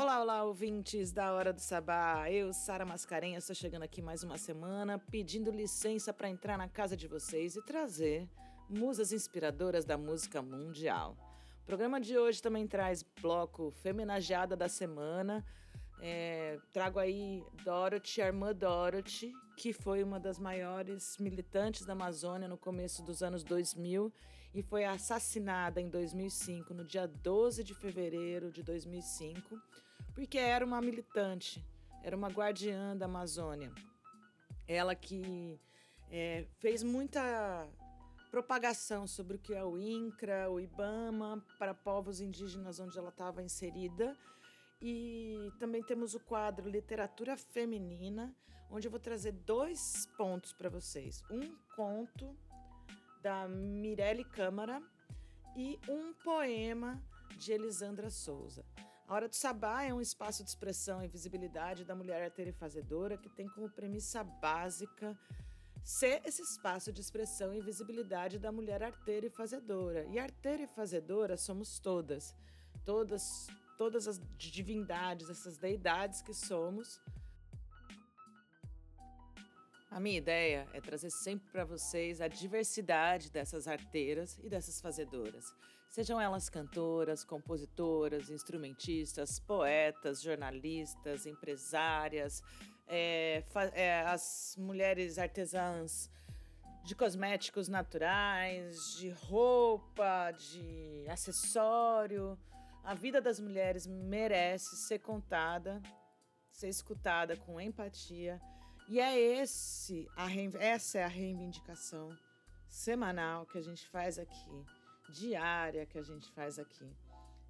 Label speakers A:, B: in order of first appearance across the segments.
A: Olá, olá, ouvintes da Hora do Sabá. Eu, Sara Mascarenha, estou chegando aqui mais uma semana pedindo licença para entrar na casa de vocês e trazer musas inspiradoras da música mundial. O programa de hoje também traz bloco Femenageada da Semana. É, trago aí Dorothy, a irmã Dorothy, que foi uma das maiores militantes da Amazônia no começo dos anos 2000 e foi assassinada em 2005, no dia 12 de fevereiro de 2005, porque era uma militante, era uma guardiã da Amazônia. Ela que é, fez muita propagação sobre o que é o INCRA, o IBAMA, para povos indígenas onde ela estava inserida e também temos o quadro Literatura Feminina, onde eu vou trazer dois pontos para vocês. Um conto da Mirelle Câmara e um poema de Elisandra Souza. A Hora do Sabá é um espaço de expressão e visibilidade da mulher arteira e fazedora que tem como premissa básica ser esse espaço de expressão e visibilidade da mulher arteira e fazedora. E arteira e fazedora somos todas. Todas todas as divindades, essas deidades que somos. A minha ideia é trazer sempre para vocês a diversidade dessas arteiras e dessas fazedoras. Sejam elas cantoras, compositoras, instrumentistas, poetas, jornalistas, empresárias, é, é, as mulheres artesãs de cosméticos naturais, de roupa, de acessório. A vida das mulheres merece ser contada, ser escutada com empatia. E é esse a essa é a reivindicação semanal que a gente faz aqui, diária que a gente faz aqui.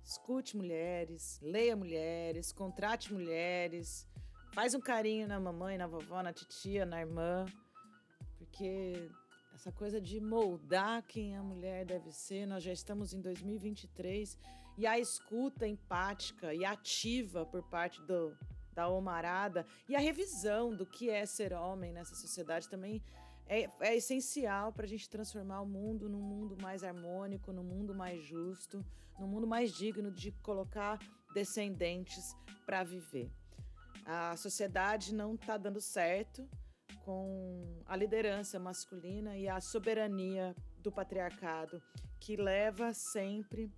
A: Escute mulheres, leia mulheres, contrate mulheres, faz um carinho na mamãe, na vovó, na titia, na irmã, porque essa coisa de moldar quem a mulher deve ser. Nós já estamos em 2023 e a escuta empática e ativa por parte do, da Omarada e a revisão do que é ser homem nessa sociedade também é, é essencial para a gente transformar o mundo num mundo mais harmônico, num mundo mais justo, num mundo mais digno de colocar descendentes para viver. A sociedade não está dando certo com a liderança masculina e a soberania do patriarcado, que leva sempre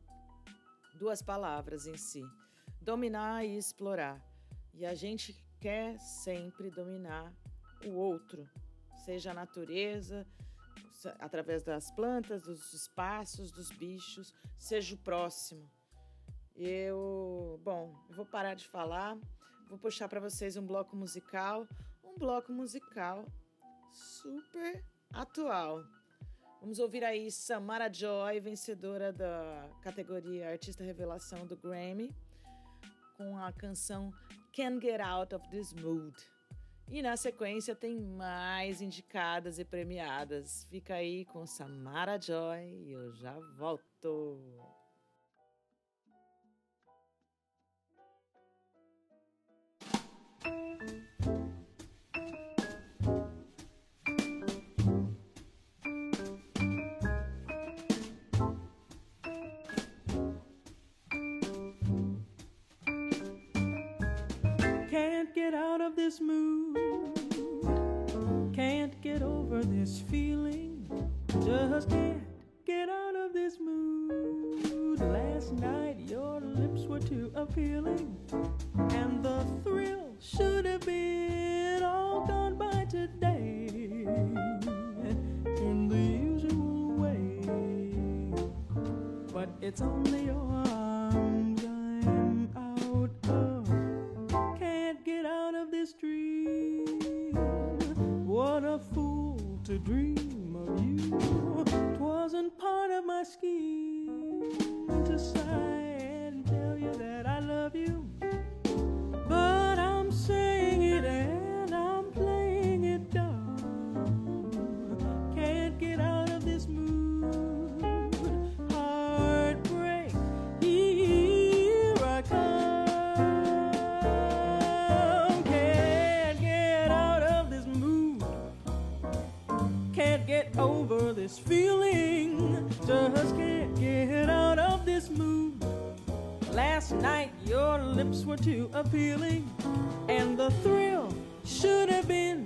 A: duas palavras em si: dominar e explorar. E a gente quer sempre dominar o outro, seja a natureza, através das plantas, dos espaços, dos bichos, seja o próximo. Eu, bom, eu vou parar de falar, vou puxar para vocês um bloco musical um bloco musical super atual. Vamos ouvir aí Samara Joy, vencedora da categoria Artista Revelação do Grammy, com a canção Can't Get Out of This Mood. E na sequência tem mais indicadas e premiadas. Fica aí com Samara Joy e eu já volto.
B: get out of this mood. Over this feeling. Just can't get out of this mood. Last night your lips were too appealing. And the thrill should have been all gone by today. In the usual way. But it's only your were too appealing, and the thrill should have been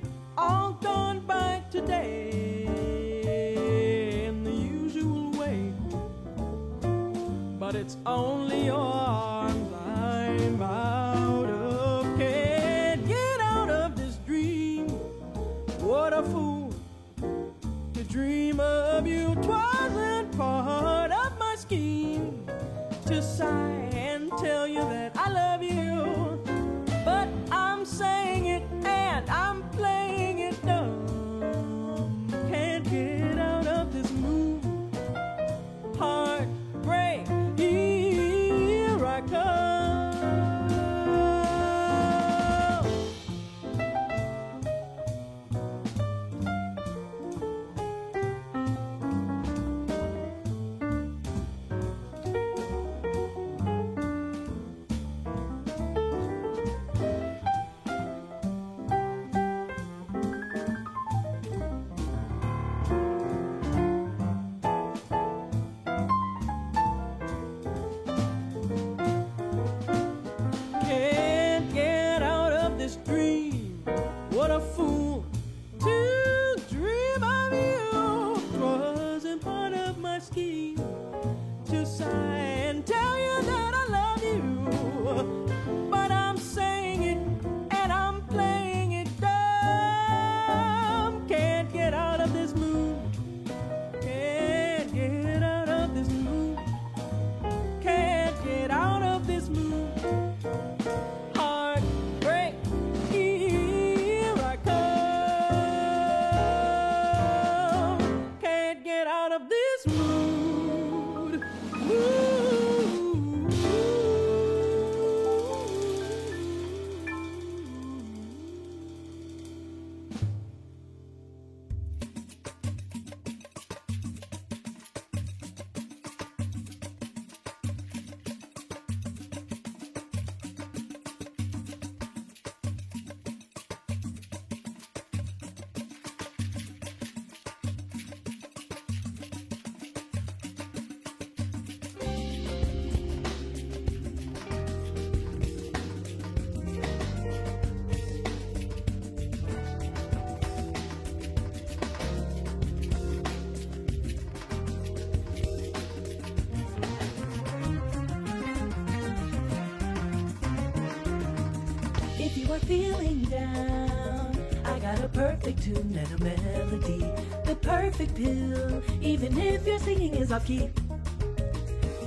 C: feeling down, I got a perfect tune and a melody. The perfect pill, even if your singing is off key.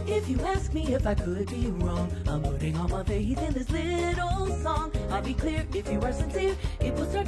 C: If you ask me if I could be wrong, I'm putting all my faith in this little song. I'll be clear if you are sincere. It will start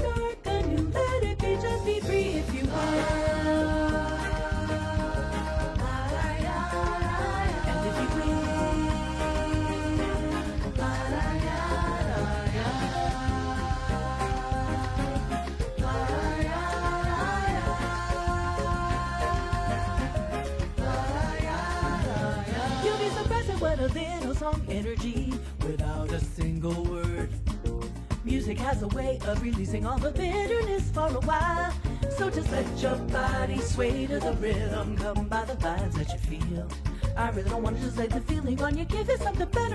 C: way of releasing all the bitterness for a while. So just let your body sway to the rhythm, come by the vibes that you feel. I really don't want to just lay the feeling on you. Give it something better,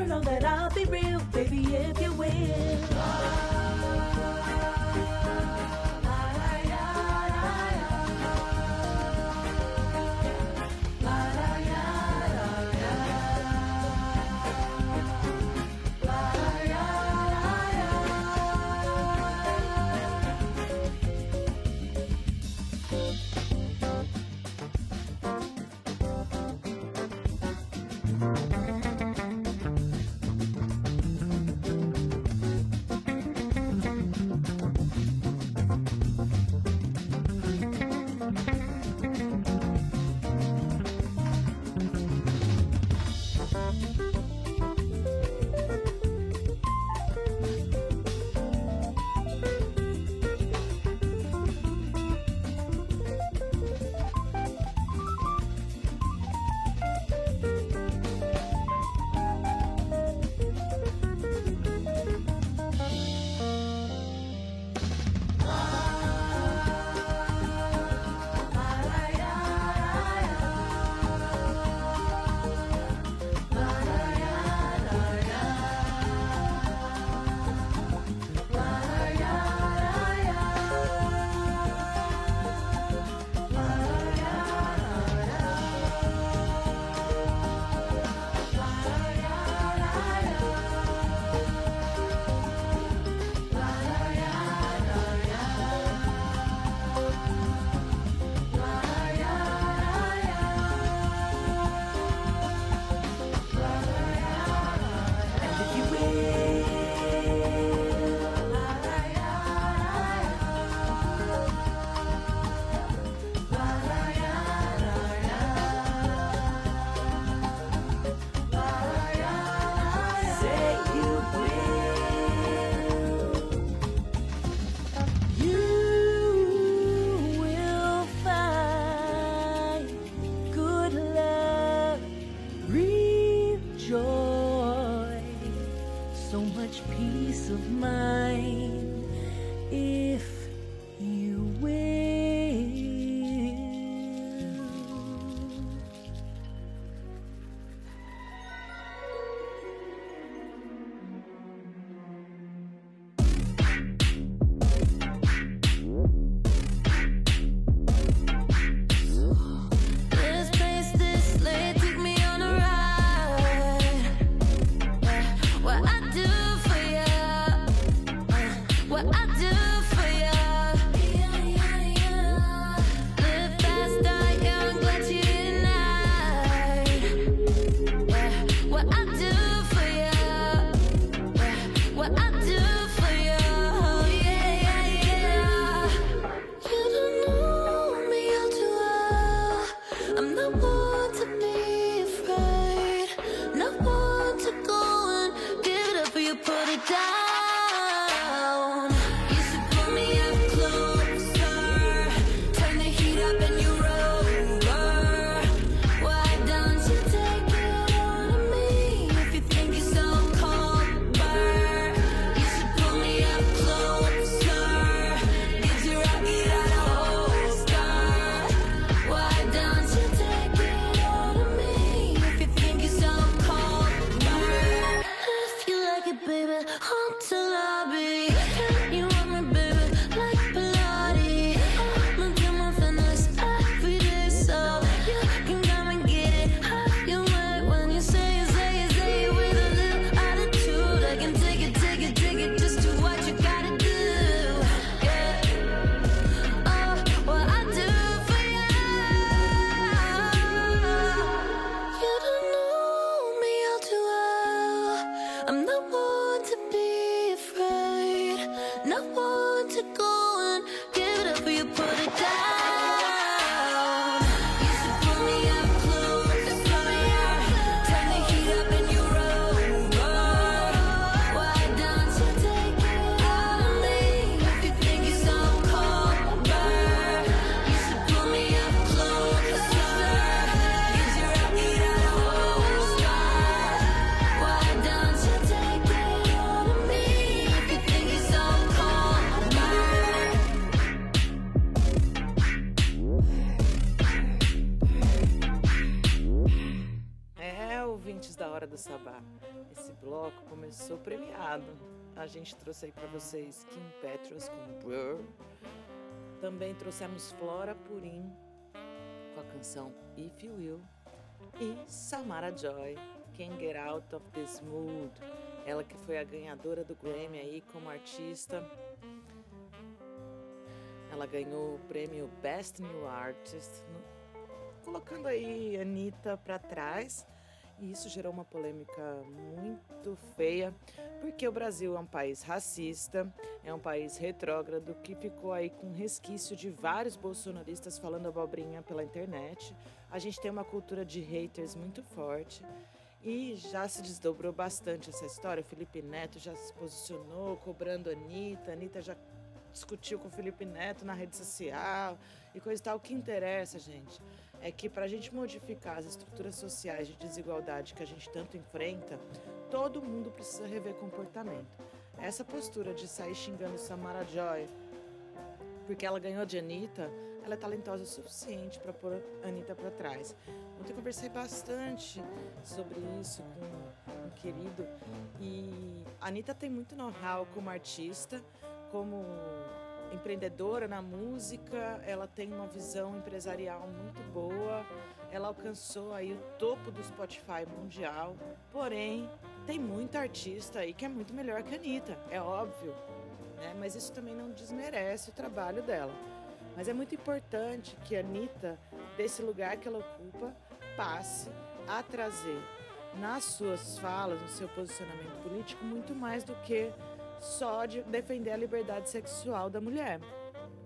D: much peace of mind. If
C: A
A: gente trouxe aí pra vocês Kim Petras com Blur. Também trouxemos Flora Purim com a canção If You Will. E Samara Joy, Can't Get Out of This Mood. Ela que foi a ganhadora do Grammy aí como artista. Ela ganhou o prêmio Best New Artist, colocando aí Anitta para trás. E isso gerou uma polêmica muito feia, porque o Brasil é um país racista, é um país retrógrado que ficou aí com resquício de vários bolsonaristas falando abobrinha pela internet. A gente tem uma cultura de haters muito forte. E já se desdobrou bastante essa história. O Felipe Neto já se posicionou cobrando a Anitta. Anitta já discutiu com o Felipe Neto na rede social e coisa e tal. O que interessa, gente, é que para a gente modificar as estruturas sociais de desigualdade que a gente tanto enfrenta, todo mundo precisa rever comportamento. Essa postura de sair xingando Samara Joy porque ela ganhou de Anitta, ela é talentosa o suficiente para pôr a Anitta para trás. Ontem conversei bastante sobre isso com um querido e a Anitta tem muito know-how como artista, como empreendedora na música, ela tem uma visão empresarial muito boa, ela alcançou aí o topo do Spotify mundial, porém tem muito artista aí que é muito melhor que a Anitta, é óbvio, né? Mas isso também não desmerece o trabalho dela. Mas é muito importante que a Anitta, desse lugar que ela ocupa, passe a trazer nas suas falas, no seu posicionamento político, muito mais do que só de defender a liberdade sexual da mulher.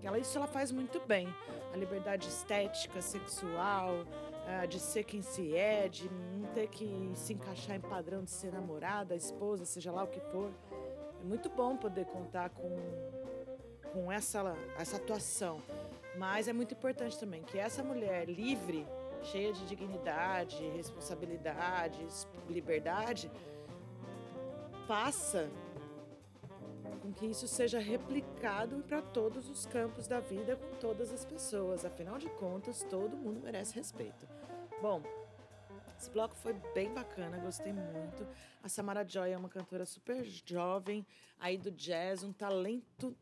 A: Ela, isso ela faz muito bem. A liberdade estética, sexual, ah, de ser quem se é, de não ter que se encaixar em padrão de ser namorada, esposa, seja lá o que for. É muito bom poder contar com, com essa, essa atuação. Mas é muito importante também que essa mulher livre, cheia de dignidade, responsabilidade, liberdade, faça com que isso seja replicado para todos os campos da vida com todas as pessoas. Afinal de contas, todo mundo merece respeito. Bom, esse bloco foi bem bacana, gostei muito. A Samara Joy é uma cantora super jovem, aí do jazz, um talento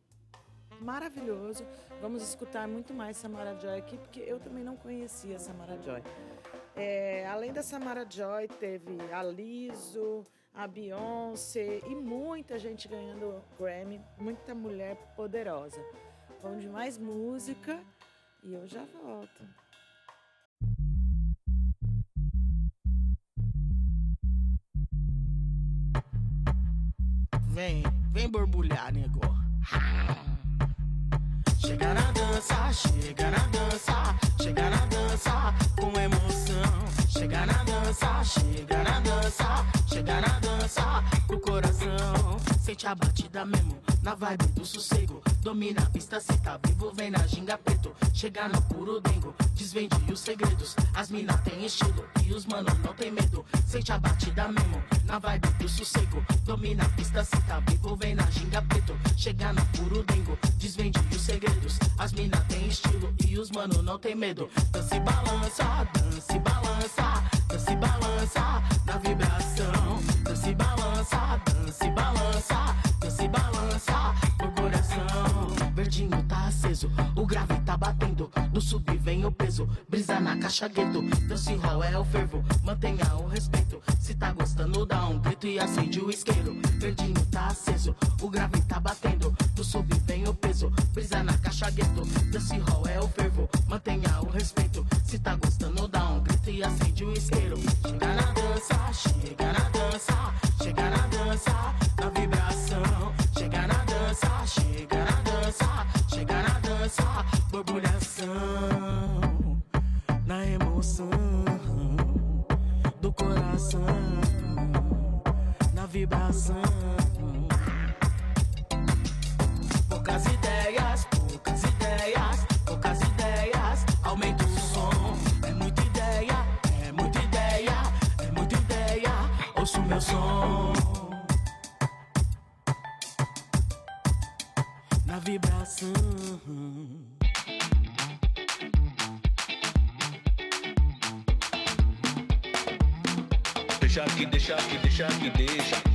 A: maravilhoso. Vamos escutar muito mais Samara Joy aqui, porque eu também não conhecia Samara Joy. É, além da Samara Joy, teve a Liso, a Beyoncé e muita gente ganhando Grammy, muita mulher poderosa. Vamos de mais música e eu já volto.
E: Vem, vem borbulhar, nego. Chega na dança, chega na dança, chega na dança com emoção. Chega na dança, chega na dança, chega na dança com o coração. Sente a batida mesmo, na vibe do sossego. Domina a pista, cê tá vivo, vem na ginga preto. Chega no puro dengo, desvende os segredos. As mina tem estilo e os mano não tem medo. Sente a batida mesmo, na vibe do sossego. Domina a pista, cê tá vivo, vem na ginga preto. Chega no puro dengo, desvende os segredos. As mina tem estilo e os mano não tem medo. Dança e balança, dança e balança, dança e balança na vibração. Dança e balança, dança e balança, dança e balança no coração. Verdinho tá aceso, o grave tá batendo. No sub vem o peso, brisa na caixa gueto. Dança e roll é o fervo, mantenha o respeito. Se tá gostando, dá um grito e acende o isqueiro. Verdinho tá aceso, o grave tá batendo. No sub vem o peso, brisa na caixa gueto. Dança e roll é o fervo, mantenha o respeito. Se tá gostando, e acende o isqueiro. Chega na dança, chega na dança, chega na dança, na vibração. Chega na dança, chega na dança, chega na dança, borbulhação. Na emoção do coração, na vibração. Poucas ideias, poucas ideias, poucas ideias. Aumenta o som. Ouço meu som. Na vibração.
F: Deixa que, deixa que, deixa que. Deixa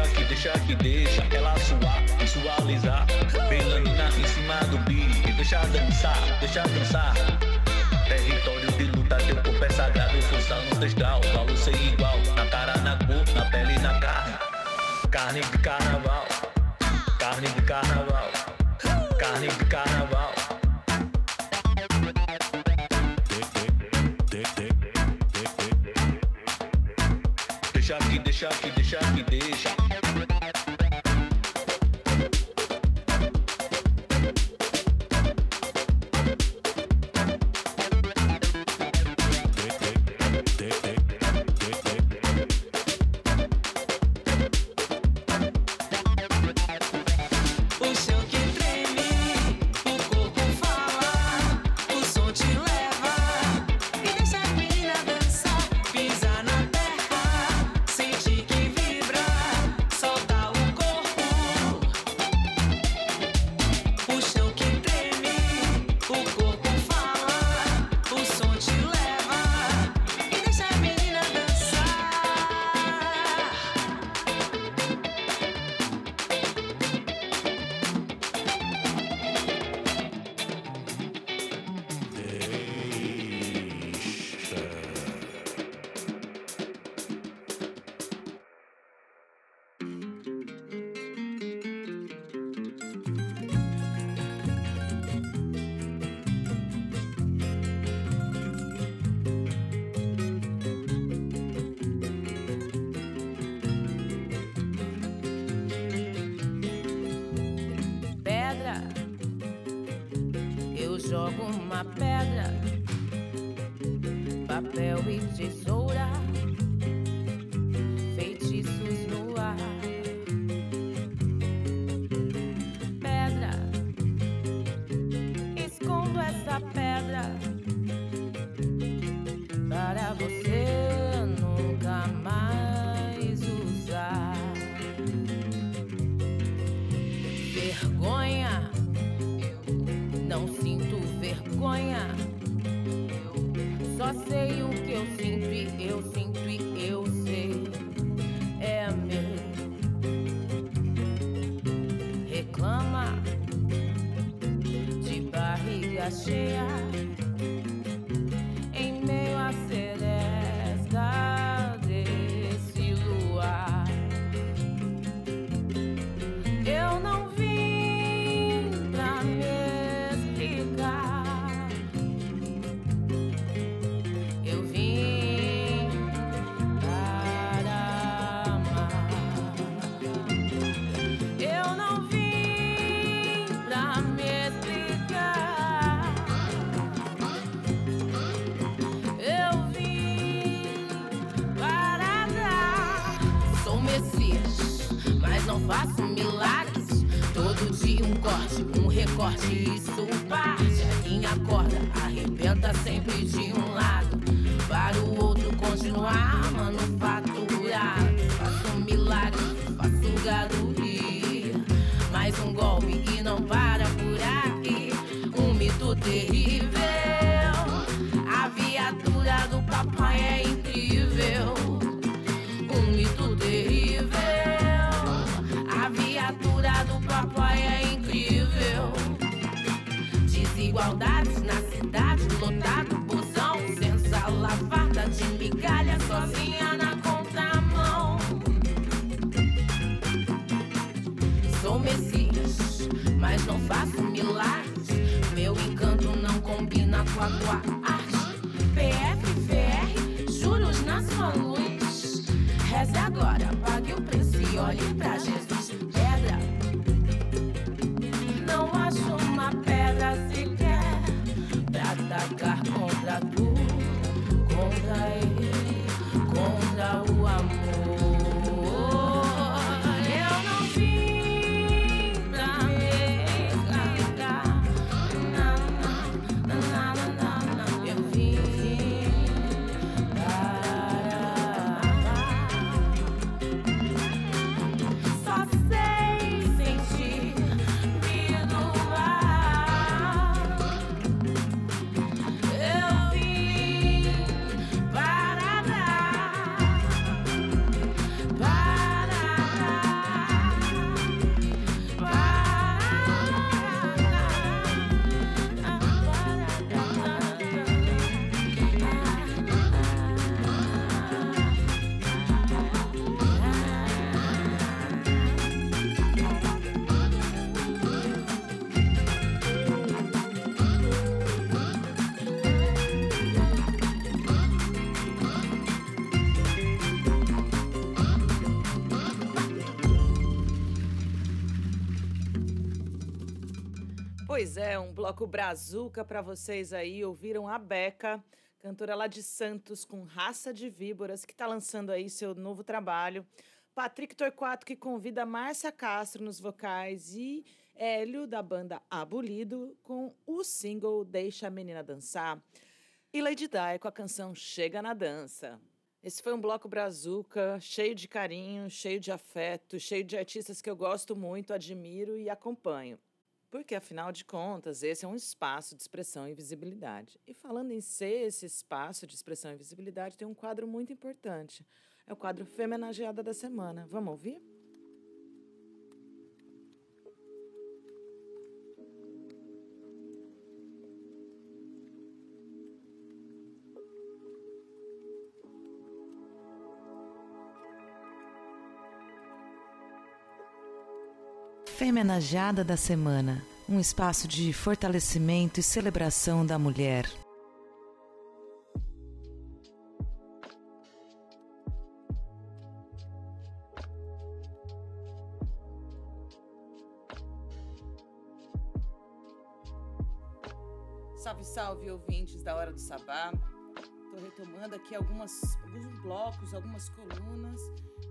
F: deixa que deixa que deixa ela suar, visualizar. menina em cima do beat, deixa dançar, deixa dançar. Território de luta, teu corpo é sagrado, força ancestral, falo sem igual. Na cara, na cor, na pele e na carne. Carne de carnaval, carne de carnaval, carne de carnaval. Deixa que deixa que deixa
D: é, um
A: bloco brazuca para vocês aí. Ouviram a Beca, cantora lá de Santos com Raça de Víboras, que está lançando aí seu novo trabalho. Patrick Torquato, que convida Márcia Castro nos vocais e Hélio, da banda Abolido, com o single Deixa a Menina Dançar. E Lady Di com a canção Chega na Dança. Esse foi um bloco brazuca, cheio de carinho, cheio de afeto, cheio de artistas que eu gosto muito, admiro e acompanho. Porque, afinal de contas, esse é um espaço de expressão e visibilidade. E falando em ser esse espaço de expressão e visibilidade, tem um quadro muito importante. É o quadro Femenageada da Semana. Vamos ouvir? Femenageada da Semana um espaço de fortalecimento e celebração da mulher. Salve, salve, ouvintes da Hora do Sabá. Retomando aqui algumas, alguns blocos, algumas colunas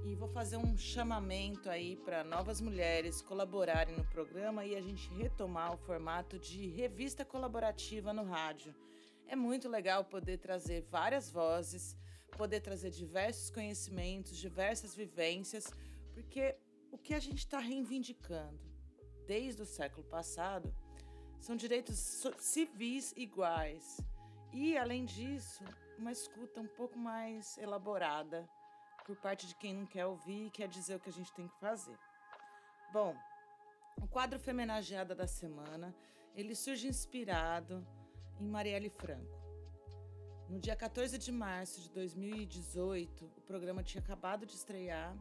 A: e vou fazer um chamamento aí para novas mulheres colaborarem no programa e a gente retomar o formato de revista colaborativa no rádio. É muito legal poder trazer várias vozes, poder trazer diversos conhecimentos, diversas vivências, porque o que a gente está reivindicando desde o século passado são direitos civis iguais. E, além disso, uma escuta um pouco mais elaborada por parte de quem não quer ouvir e quer dizer o que a gente tem que fazer. Bom, o quadro Femenageada da Semana, ele surge inspirado em Marielle Franco. No dia 14 de março de 2018, o programa tinha acabado de estrear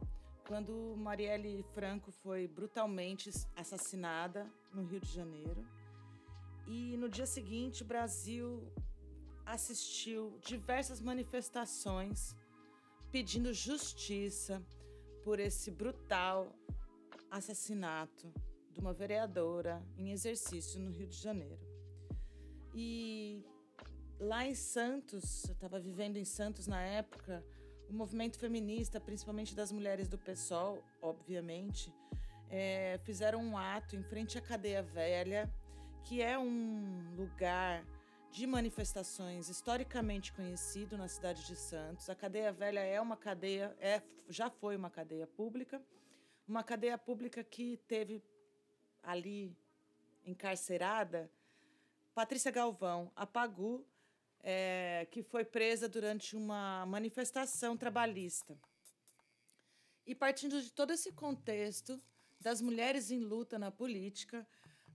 A: quando Marielle Franco foi brutalmente assassinada no Rio de Janeiro. E no dia seguinte, o Brasil assistiu diversas manifestações pedindo justiça por esse brutal assassinato de uma vereadora em exercício no Rio de Janeiro. E lá em Santos, eu estava vivendo em Santos na época, o movimento feminista, principalmente das mulheres do PSOL, obviamente, é, fizeram um ato em frente à Cadeia Velha, que é um lugar de manifestações historicamente conhecido na cidade de Santos. A cadeia velha é uma cadeia, é, já foi uma cadeia pública, uma cadeia pública que teve ali encarcerada Patrícia Galvão, a Pagu, é, que foi presa durante uma manifestação trabalhista. E partindo de todo esse contexto das mulheres em luta na política,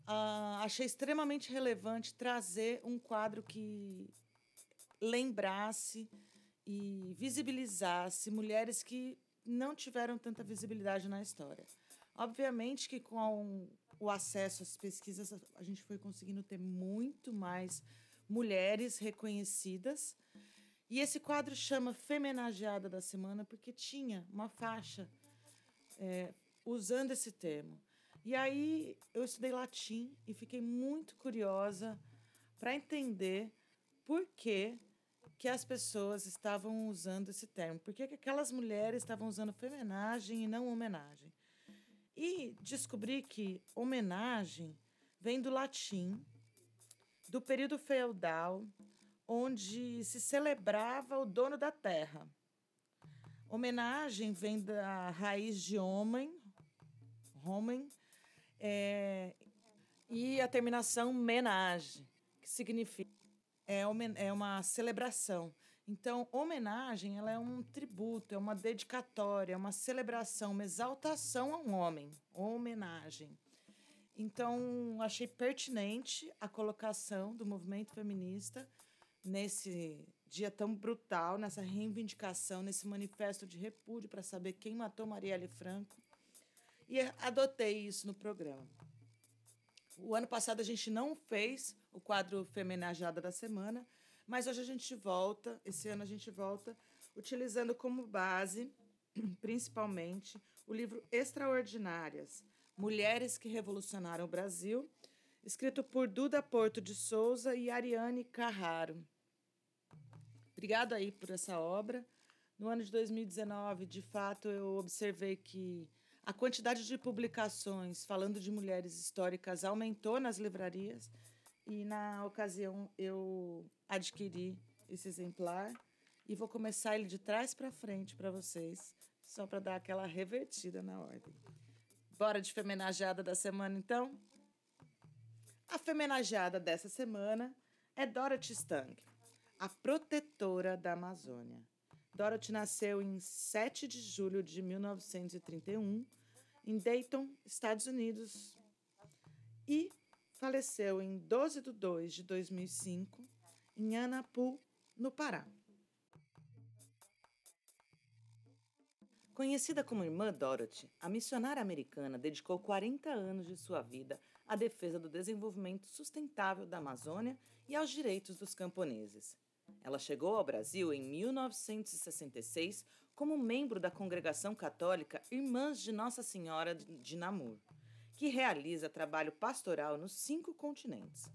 A: Uh, achei extremamente relevante trazer um quadro que lembrasse e visibilizasse mulheres que não tiveram tanta visibilidade na história. Obviamente que com o acesso às pesquisas a gente foi conseguindo ter muito mais mulheres reconhecidas. E esse quadro chama Femenageada da Semana porque tinha uma faixa é, usando esse termo. E aí eu estudei latim e fiquei muito curiosa para entender por que, que as pessoas estavam usando esse termo, por que, que aquelas mulheres estavam usando femenagem e não homenagem. E descobri que homenagem vem do latim, do período feudal, onde se celebrava o dono da terra. Homenagem vem da raiz de homem, homem, é, e a terminação menage, que significa é, é uma celebração. Então, homenagem ela é um tributo, é uma dedicatória, é uma celebração, uma exaltação a um homem, homenagem. Então, achei pertinente a colocação do movimento feminista nesse dia tão brutal, nessa reivindicação, nesse manifesto de repúdio para saber quem matou Marielle Franco e adotei isso no programa. O ano passado a gente não fez o quadro Femenajada da Semana, mas hoje a gente volta, esse ano a gente volta, utilizando como base, principalmente, o livro Extraordinárias Mulheres que Revolucionaram o Brasil, escrito por Duda Porto de Souza e Ariane Carraro. Obrigado aí por essa obra. No ano de 2019, de fato, eu observei que a quantidade de publicações falando de mulheres históricas aumentou nas livrarias e, na ocasião, eu adquiri esse exemplar e vou começar ele de trás para frente para vocês, só para dar aquela revertida na ordem. Bora de femenajada da semana, então? A femenajada dessa semana é Dorothy Stang, a protetora da Amazônia. Dorothy nasceu em 7 de julho de 1931 em Dayton, Estados Unidos, e faleceu em 12 de 2 de 2005 em Anapu, no Pará. Conhecida como Irmã Dorothy, a missionária americana dedicou 40 anos de sua vida à defesa do desenvolvimento sustentável da Amazônia e aos direitos dos camponeses. Ela chegou ao Brasil em 1966 como membro da congregação católica Irmãs de Nossa Senhora de Namur, que realiza trabalho pastoral nos cinco continentes.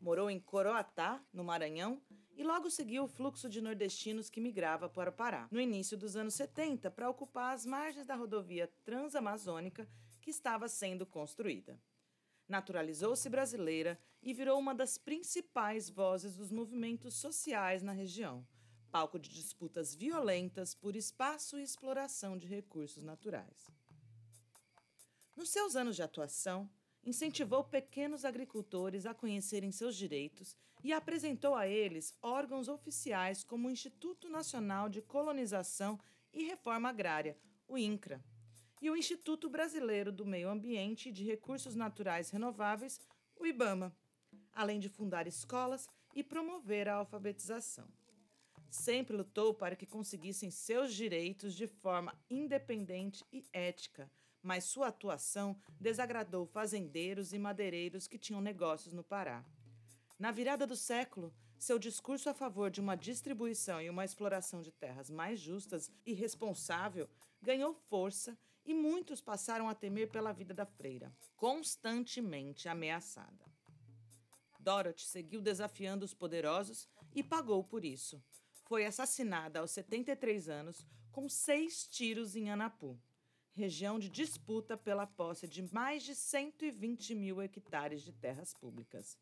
A: Morou em Coroatá, no Maranhão, e logo seguiu o fluxo de nordestinos que migrava para o Pará, no início dos anos 70, para ocupar as margens da rodovia transamazônica que estava sendo construída. Naturalizou-se brasileira e virou uma das principais vozes dos movimentos sociais na região, palco de disputas violentas por espaço e exploração de recursos naturais. Nos seus anos de atuação, incentivou pequenos agricultores a conhecerem seus direitos e apresentou a eles órgãos oficiais como o Instituto Nacional de Colonização e Reforma Agrária, o INCRA, e o Instituto Brasileiro do Meio Ambiente e de Recursos Naturais Renováveis, o IBAMA, além de fundar escolas e promover a alfabetização. Sempre lutou para que conseguissem seus direitos de forma independente e ética, mas sua atuação desagradou fazendeiros e madeireiros que tinham negócios no Pará. Na virada do século, seu discurso a favor de uma distribuição e uma exploração de terras mais justas e responsável ganhou força e muitos passaram a temer pela vida da freira, constantemente ameaçada. Dorothy seguiu desafiando os poderosos e pagou por isso. Foi assassinada aos 73 anos com seis tiros em Anapu, região de disputa pela posse de mais de 120 mil hectares de terras públicas.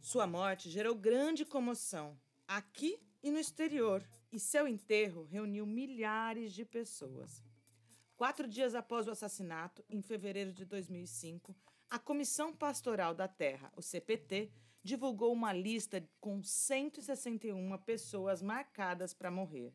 A: Sua morte gerou grande comoção aqui e no exterior, e seu enterro reuniu milhares de pessoas. Quatro dias após o assassinato, em fevereiro de 2005, a Comissão Pastoral da Terra, o CPT, divulgou uma lista com 161 pessoas marcadas para morrer,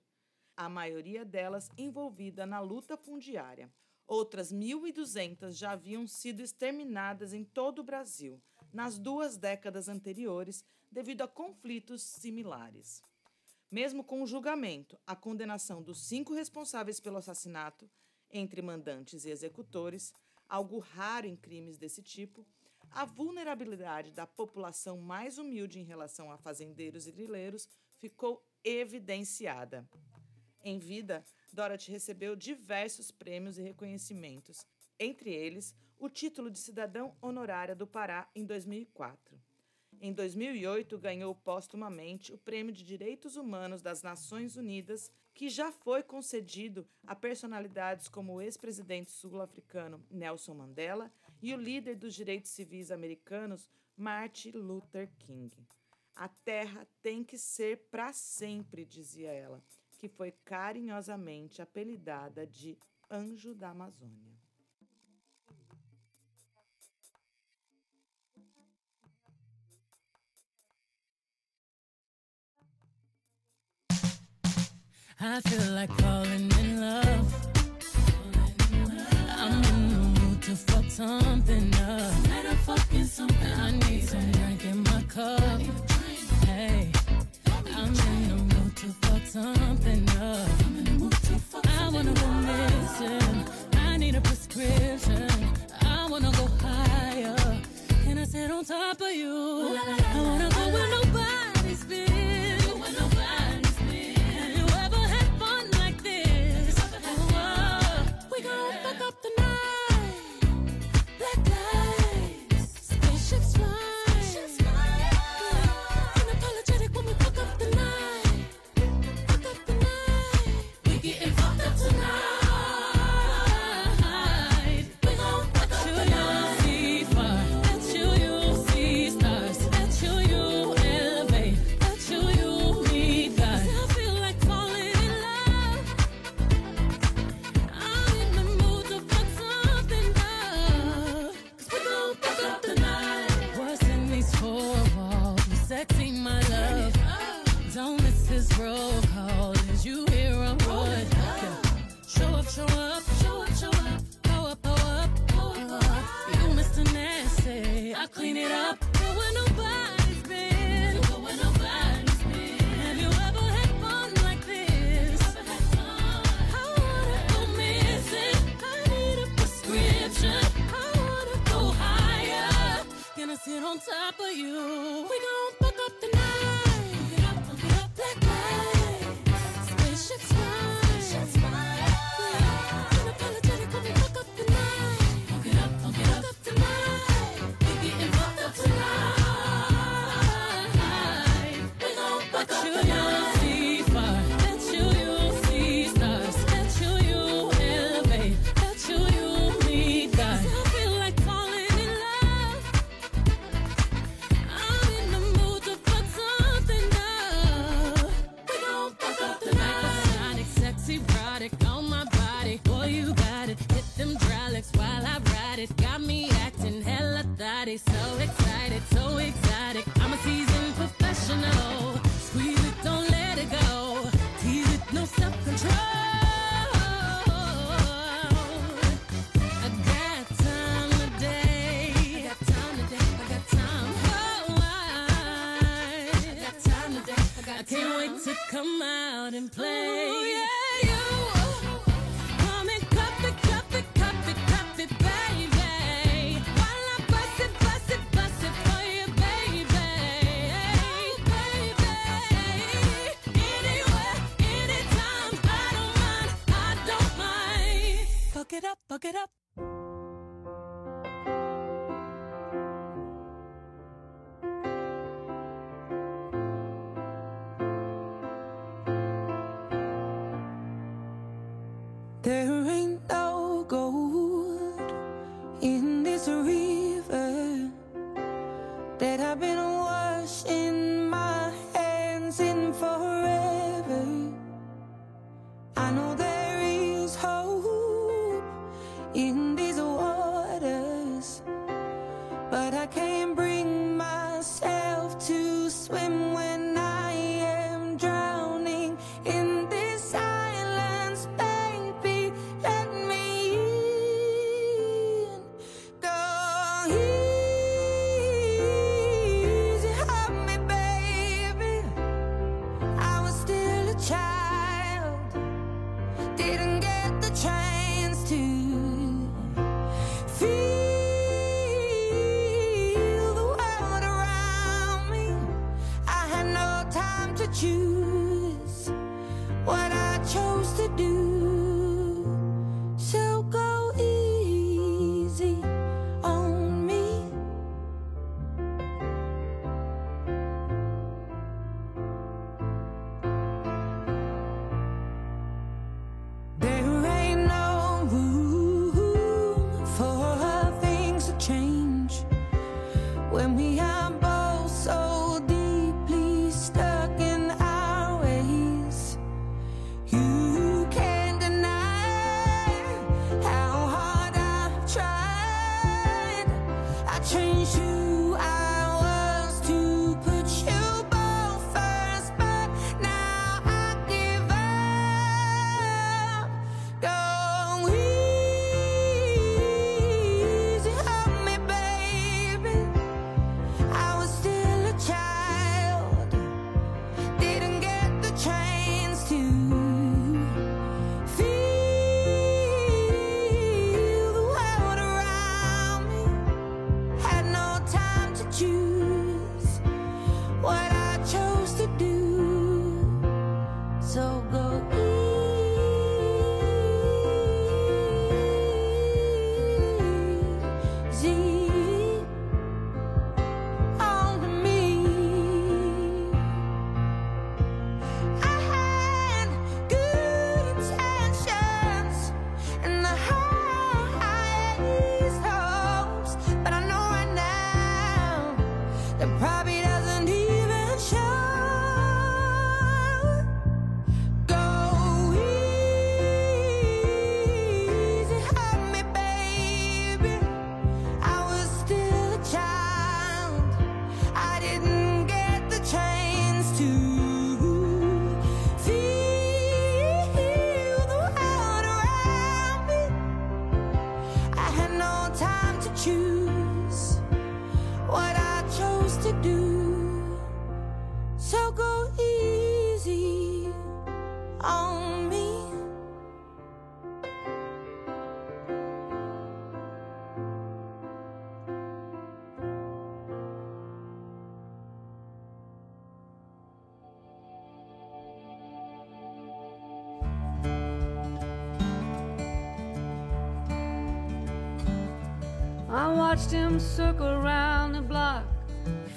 A: a maioria delas envolvida na luta fundiária. Outras 1.200 já haviam sido exterminadas em todo o Brasil nas duas décadas anteriores devido a conflitos similares. Mesmo com o julgamento, a condenação dos cinco responsáveis pelo assassinato, entre mandantes e executores, algo raro em crimes desse tipo, a vulnerabilidade da população mais humilde em relação a fazendeiros e grileiros ficou evidenciada. Em vida, Dorothy recebeu diversos prêmios e reconhecimentos, entre eles o título de cidadão honorária do Pará em 2004. Em 2008, ganhou póstumamente o Prêmio de Direitos Humanos das Nações Unidas, que já foi concedido a personalidades como o ex-presidente sul-africano Nelson Mandela e o líder dos direitos civis americanos Martin Luther King. A terra tem que ser para sempre, dizia ela, que foi carinhosamente apelidada de Anjo da Amazônia.
G: I feel like falling in love. I'm in the mood to fuck something up. I need some drink in my cup. Hey, I'm in the mood to fuck something up. I wanna go missing. I need a prescription. I wanna go higher. Can I sit on top of you? I wanna go where nobody's been.
H: watched him circle around the block.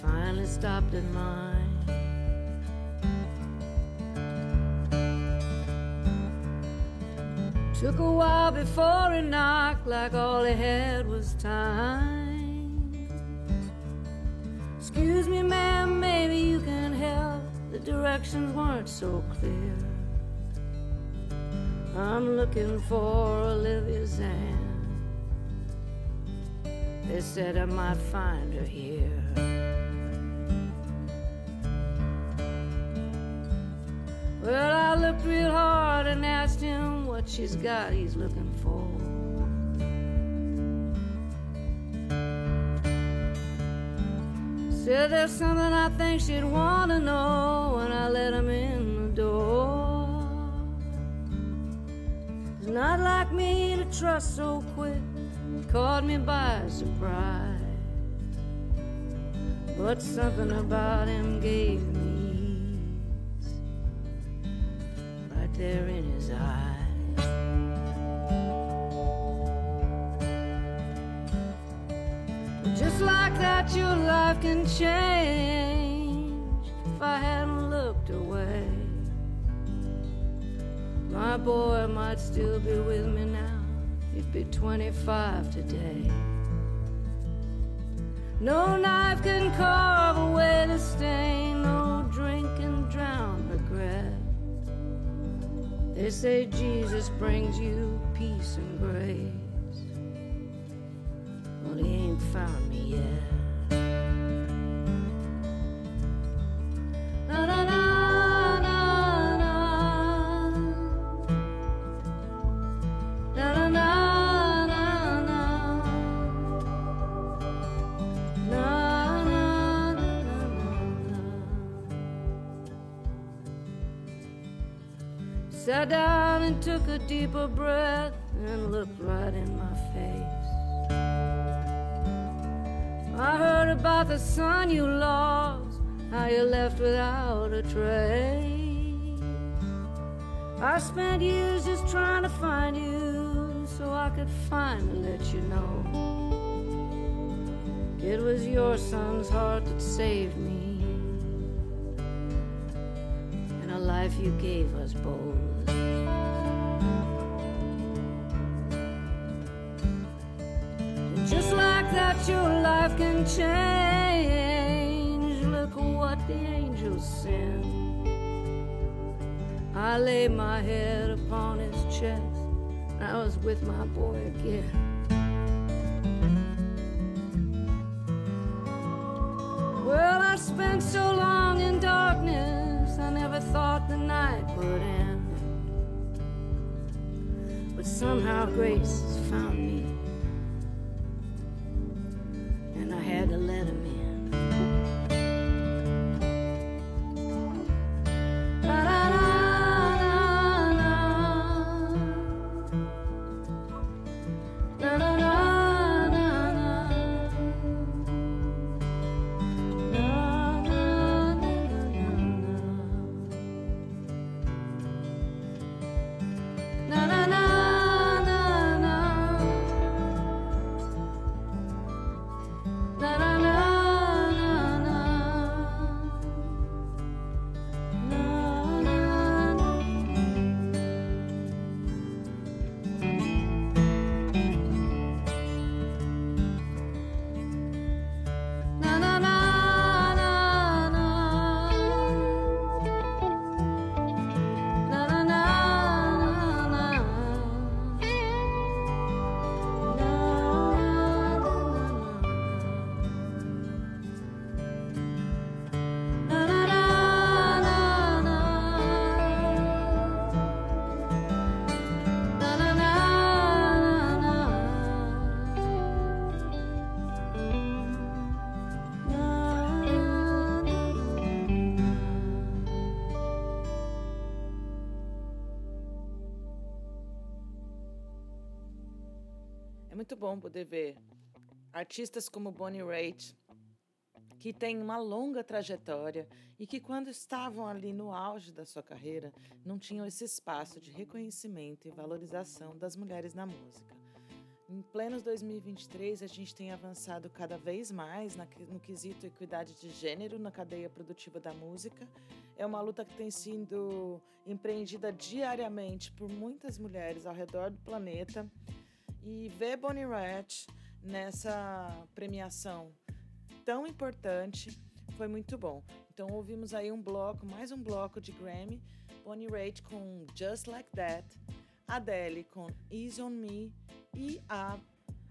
H: Finally stopped at mine. Took a while before he knocked, like all he had was time. Excuse me, ma'am, maybe you can help. The directions weren't so clear. I'm looking for might find her here. Well, I looked real hard and asked him what she's got he's looking for. Said there's something I think she'd want to know when I let him in the door. It's not like me to trust so quick, caught me by surprise. But something about him gave me ease, right there in his eyes. Just like that, your life can change if I hadn't looked away. My boy might still be with me now, he'd be 25 today. No knife can carve away the stain, no drink can drown regret. They say Jesus brings you peace and grace. Well, he ain't found me yet. A deeper breath and looked right in my face. I heard about the son you lost, how you left without a trace. I spent years just trying to find you so I could finally let you know. It was your son's heart that saved me, and a life you gave us both. Life can change. Look what the angels send. I lay my head upon his chest. I was with my boy again. Well, I spent so long in darkness, I never thought the night would end. But somehow grace
A: bom poder ver artistas como Bonnie Raitt, que têm uma longa trajetória e que, quando estavam ali no auge da sua carreira, não tinham esse espaço de reconhecimento e valorização das mulheres na música. Em plenos 2023, a gente tem avançado cada vez mais no quesito equidade de gênero na cadeia produtiva da música. É uma luta que tem sido empreendida diariamente por muitas mulheres ao redor do planeta. E ver Bonnie Raitt nessa premiação tão importante foi muito bom. Então ouvimos aí um bloco, mais um bloco de Grammy, Bonnie Raitt com Just Like That. Adele com Easy on Me e a,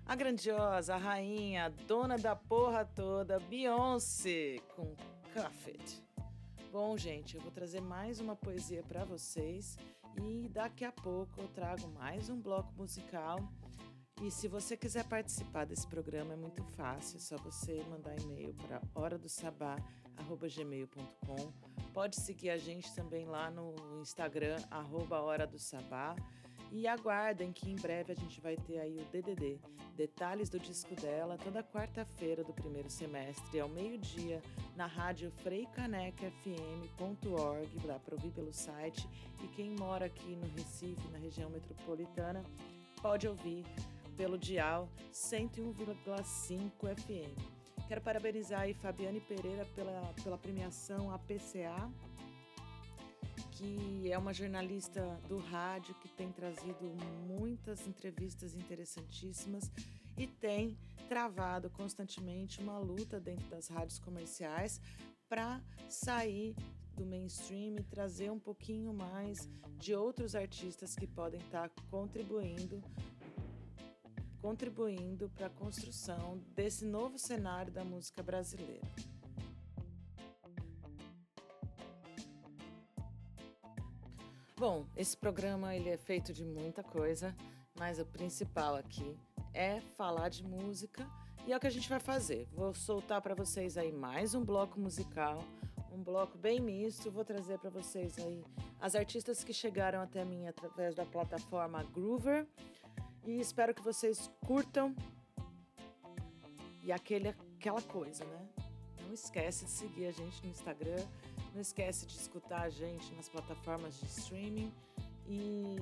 A: a grandiosa, a rainha, a dona da porra toda, Beyoncé com Cuff It. Bom, gente, eu vou trazer mais uma poesia para vocês e daqui a pouco eu trago mais um bloco musical. E se você quiser participar desse programa é muito fácil, é só você mandar e-mail para hora do sabá@gmail.com. Pode seguir a gente também lá no Instagram arroba hora do sabá. E aguardem que em breve a gente vai ter aí o DDD, detalhes do disco dela, toda quarta-feira do primeiro semestre, ao meio-dia, na rádio freicanecafm.org, dá para ouvir pelo site. E quem mora aqui no Recife, na região metropolitana, pode ouvir pelo dial 101,5 FM. Quero parabenizar aí Fabiane Pereira pela, pela premiação APCA que é uma jornalista do rádio que tem trazido muitas entrevistas interessantíssimas e tem travado constantemente uma luta dentro das rádios comerciais para sair do mainstream e trazer um pouquinho mais de outros artistas que podem estar tá contribuindo contribuindo para a construção desse novo cenário da música brasileira. Bom, esse programa ele é feito de muita coisa, mas o principal aqui é falar de música e é o que a gente vai fazer. Vou soltar para vocês aí mais um bloco musical, um bloco bem misto. Vou trazer para vocês aí as artistas que chegaram até mim através da plataforma Groover e espero que vocês curtam. E aquele, aquela coisa, né? Não esquece de seguir a gente no Instagram não esquece de escutar a gente nas plataformas de streaming e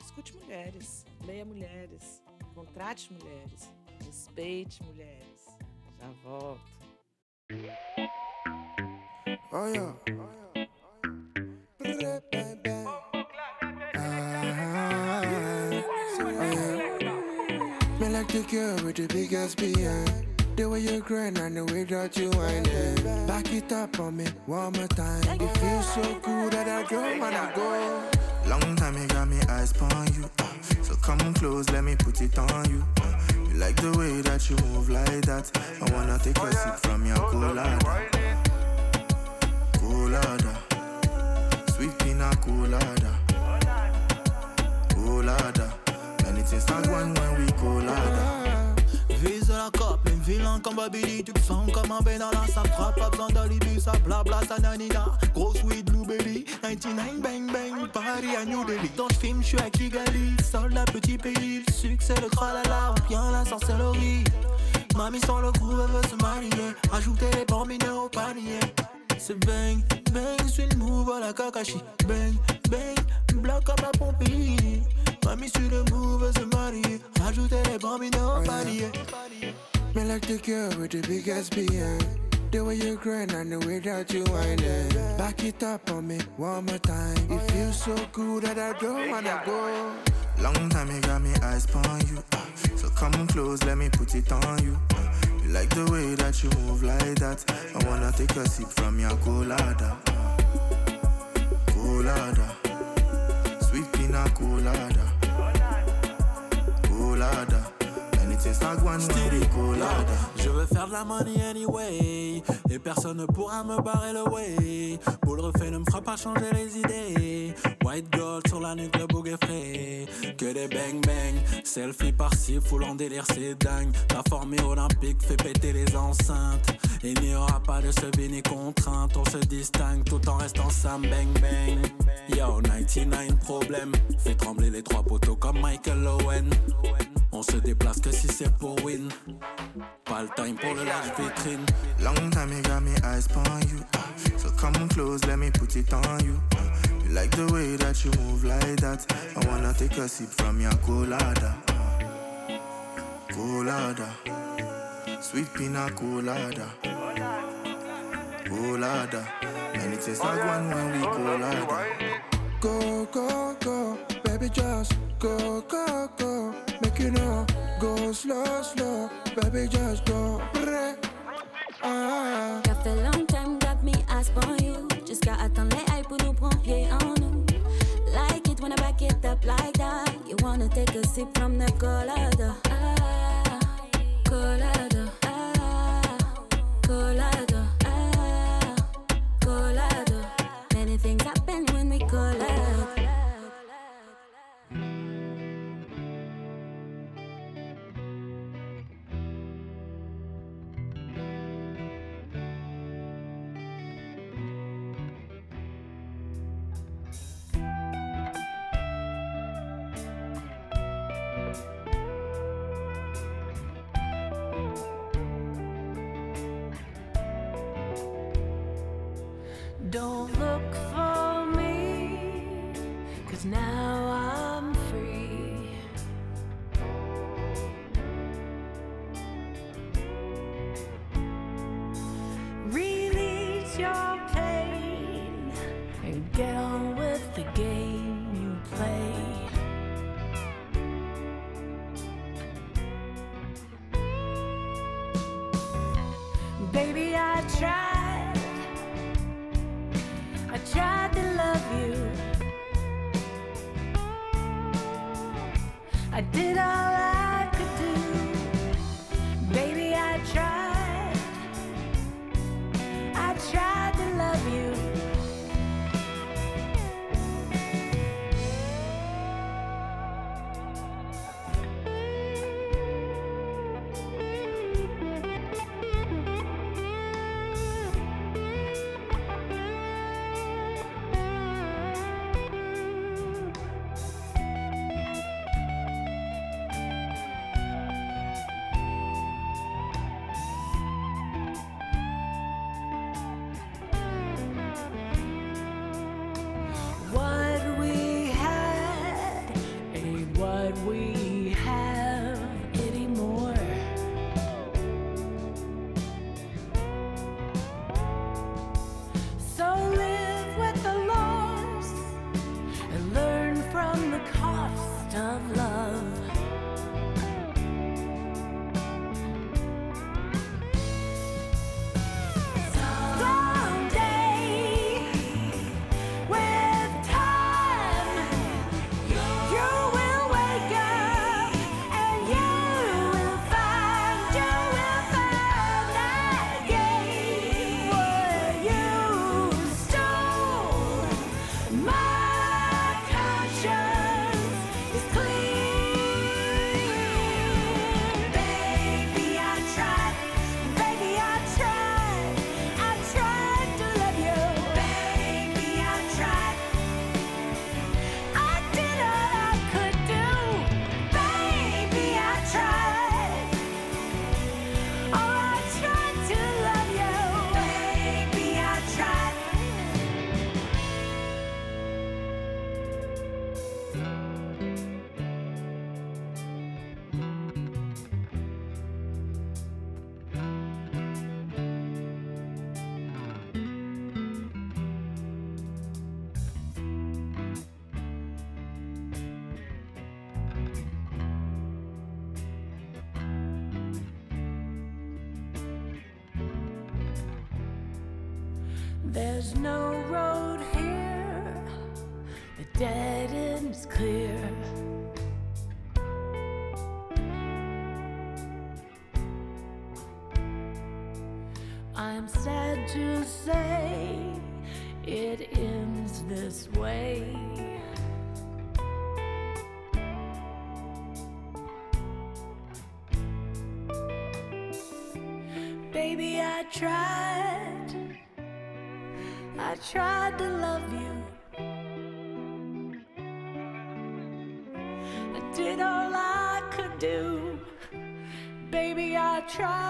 A: escute mulheres, leia mulheres, contrate mulheres, respeite mulheres. Já volto. Me the girl with the biggest behind. The way you grind and the way that you wind it. Back it up on me one more time. It feels so good that I don't wanna go. Long time you got me eyes on you. Uh, so come close, let me put it on you. Uh, you like the way that you move like that. I wanna take a sip from your colada. Colada. Sweet pina colada. Colada. Things start one when we colada. Vise la cop, même vilain comme Babili, tu te sens comme un bénala, ça frappe, pas besoin d'alibi, ça blabla, ça nanina. Grosse weed, blueberry, 99 bang bang, Paris à New Delhi. Dans le film, je suis à Kigali, soldat petit pays, le succès, le tralala, bien la sorcellerie. Mamie sans le groove, elle veut se marier, ajouter les bambineux au panier. C'est bang, bang, suis le move à la Kakashi. Bang, bang, bloc comme la Pompille. Mamie sur le move, se marier. Ajoutez les bambino au panier. Me like the girl with the biggest behind. The way you grind and the way that you wind it. Back it up on me one more time. It feels so good that I don't wanna go. Long time you got me eyes on you. Uh, so come close, let me put it on you. Uh, you like the way that you move like that. I wanna take a sip from your colada. Colada. Sweet pina colada. Je veux faire de la money anyway. Et personne ne pourra me barrer le way. Pour refait ne me fera pas changer les idées. White gold sur la nuque, le bouc. Que des bang bang. Selfie par-ci, full en délire, c'est dingue. La formée olympique fait péter les enceintes. Il n'y aura pas de se ni contrainte. On se distingue tout en restant sam bang bang. Yo, 99 problème. Fait trembler les trois poteaux comme Michael Owen. On se déplace que si c'est pour win. Pas le time pour le large vitrine. Long time you got me eyes on you. So come close, let me put it on you. You like the way that you move like that. I wanna take a sip from your colada. Colada. Sweet pina colada. Colada. And it tastes like one when we colada. Go, go, go, baby, just go, go, go. Make you know, go slow, slow, baby, just go. Ah.
I: The long time, got me you. Les pour nous prendre pied en nous. Like it when I back
C: it up like that. You wanna take a sip from the colada. Ah, colada.
J: Baby,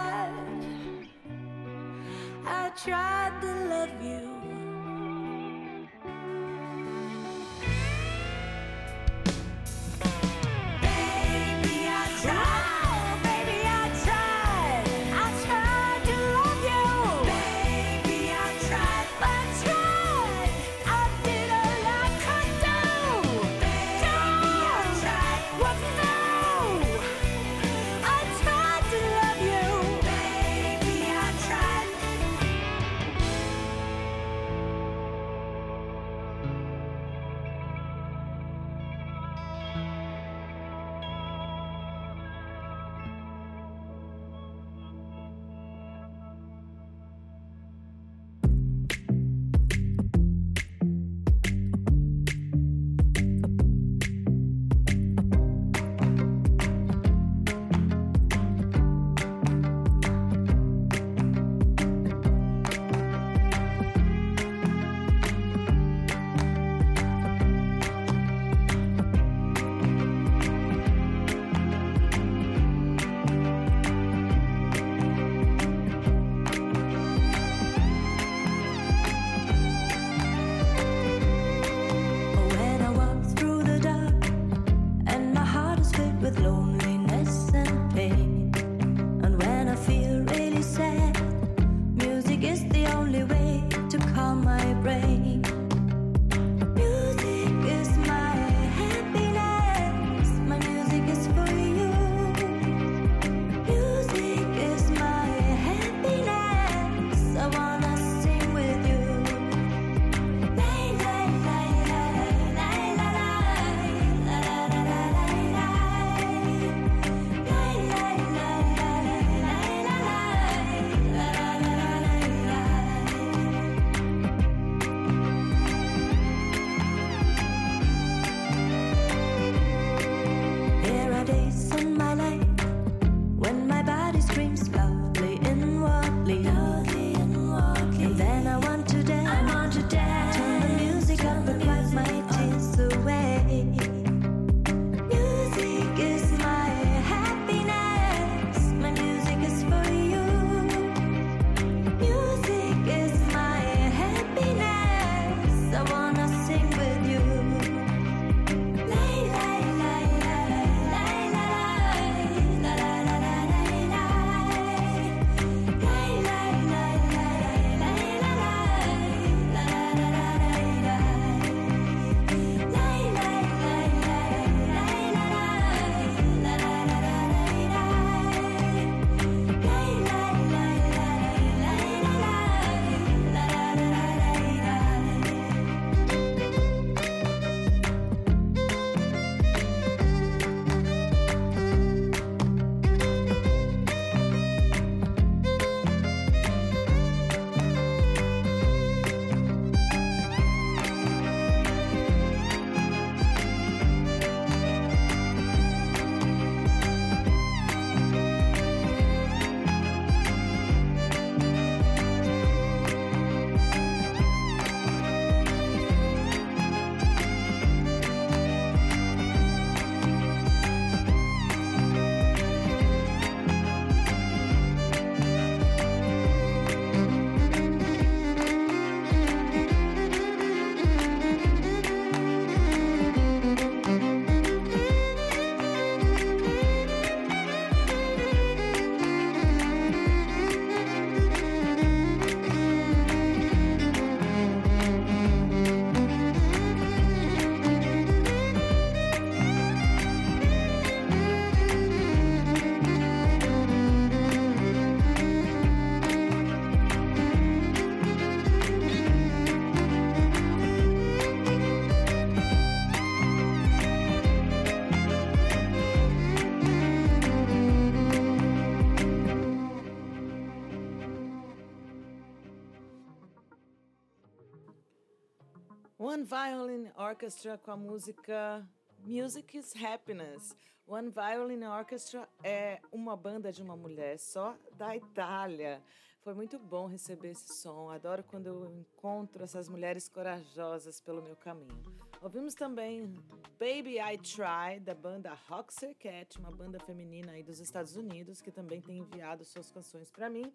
A: Orchestra com a música Music is Happiness. One Violin Orchestra é uma banda de uma mulher só da Itália. Foi muito bom receber esse som. Adoro quando eu encontro essas mulheres corajosas pelo meu caminho. Ouvimos também Baby I Try, da banda Roxer Cat, uma banda feminina aí dos Estados Unidos, que também tem enviado suas canções para mim.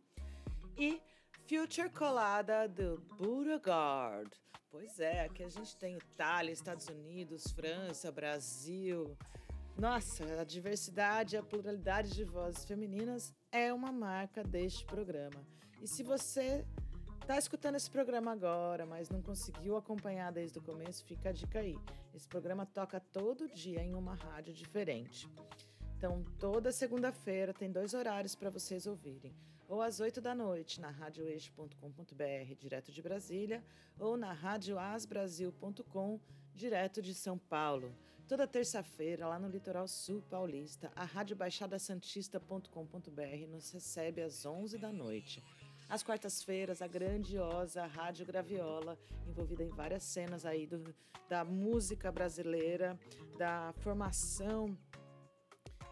A: E Future Colada, do Beauregard. Pois é, aqui a gente tem Itália, Estados Unidos, França, Brasil. Nossa, a diversidade e a pluralidade de vozes femininas é uma marca deste programa. E se você está escutando esse programa agora, mas não conseguiu acompanhar desde o começo, fica a dica aí. Esse programa toca todo dia em uma rádio diferente. Então, toda segunda-feira tem dois horários para vocês ouvirem. Ou às 8 da noite na radioeixo.com.br, direto de Brasília, ou na radioasbrasil.com, direto de São Paulo. Toda terça-feira, lá no Litoral Sul Paulista, a Rádio Baixada Santista.com.br nos recebe às 11 da noite. Às quartas-feiras, a grandiosa Rádio Graviola, envolvida em várias cenas aí do, da música brasileira, da formação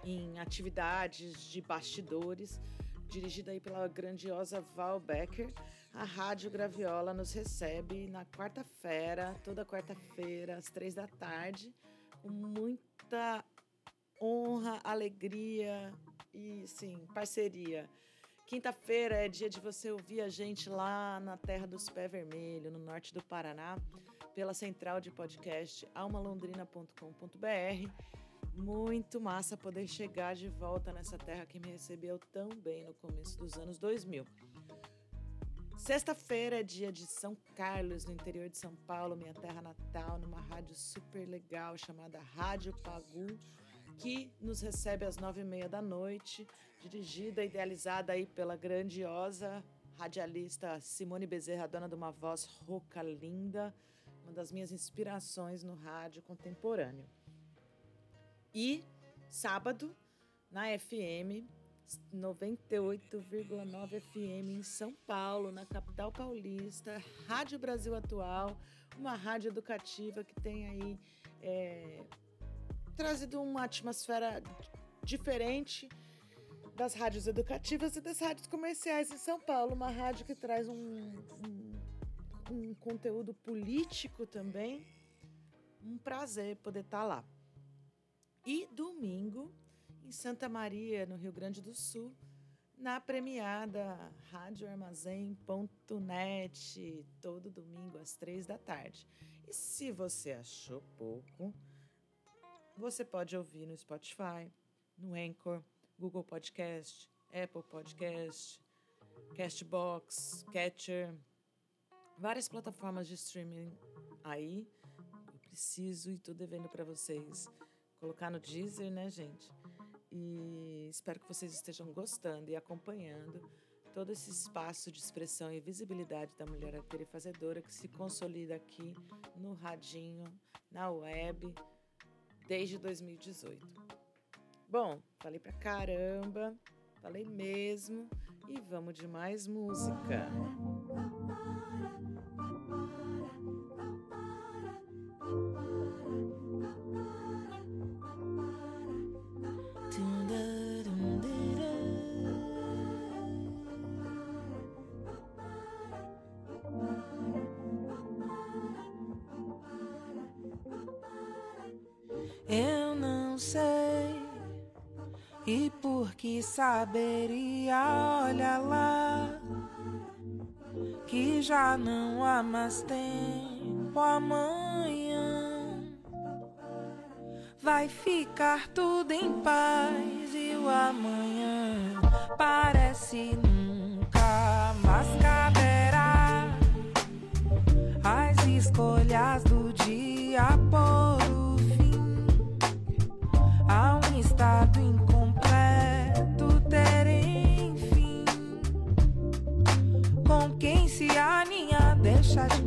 A: em atividades de bastidores, dirigida aí pela grandiosa Val Becker. A Rádio Graviola nos recebe na quarta-feira, toda quarta-feira, às três da tarde, com muita honra, alegria e, sim, parceria. Quinta-feira é dia de você ouvir a gente lá na Terra dos Pé Vermelho, no norte do Paraná, pela central de podcast almalondrina.com.br muito massa poder chegar de volta nessa terra que me recebeu tão bem no começo dos anos 2000. Sexta-feira é dia de São Carlos, no interior de São Paulo, minha terra natal, numa rádio super legal chamada Rádio Pagu, que nos recebe às nove e meia da noite, dirigida e idealizada aí pela grandiosa radialista Simone Bezerra, dona de uma voz rouca linda, uma das minhas inspirações no rádio contemporâneo. E sábado, na FM 98,9 FM em São Paulo, na capital paulista, Rádio Brasil Atual, uma rádio educativa que tem aí é, trazido uma atmosfera diferente das rádios educativas e das rádios comerciais em São Paulo, uma rádio que traz um, um, um conteúdo político também. Um prazer poder estar lá. E domingo, em Santa Maria, no Rio Grande do Sul, na premiada radioarmazém.net, todo domingo às três da tarde. E se você achou pouco, você pode ouvir no Spotify, no Anchor, Google Podcast, Apple Podcast, Castbox, Catcher, várias plataformas de streaming aí. Eu preciso e estou devendo para vocês colocar no Deezer, né, gente? E espero que vocês estejam gostando e acompanhando todo esse espaço de expressão e visibilidade da mulher arteira fazedora que se consolida aqui no radinho, na web, desde 2018. Bom, falei pra caramba, falei mesmo, e vamos de mais música.
I: Eu saberia, olha lá, que já não há mais tempo amanhã. Vai ficar tudo em paz e o amanhã parece nunca mais caberá. As escolhas
K: shut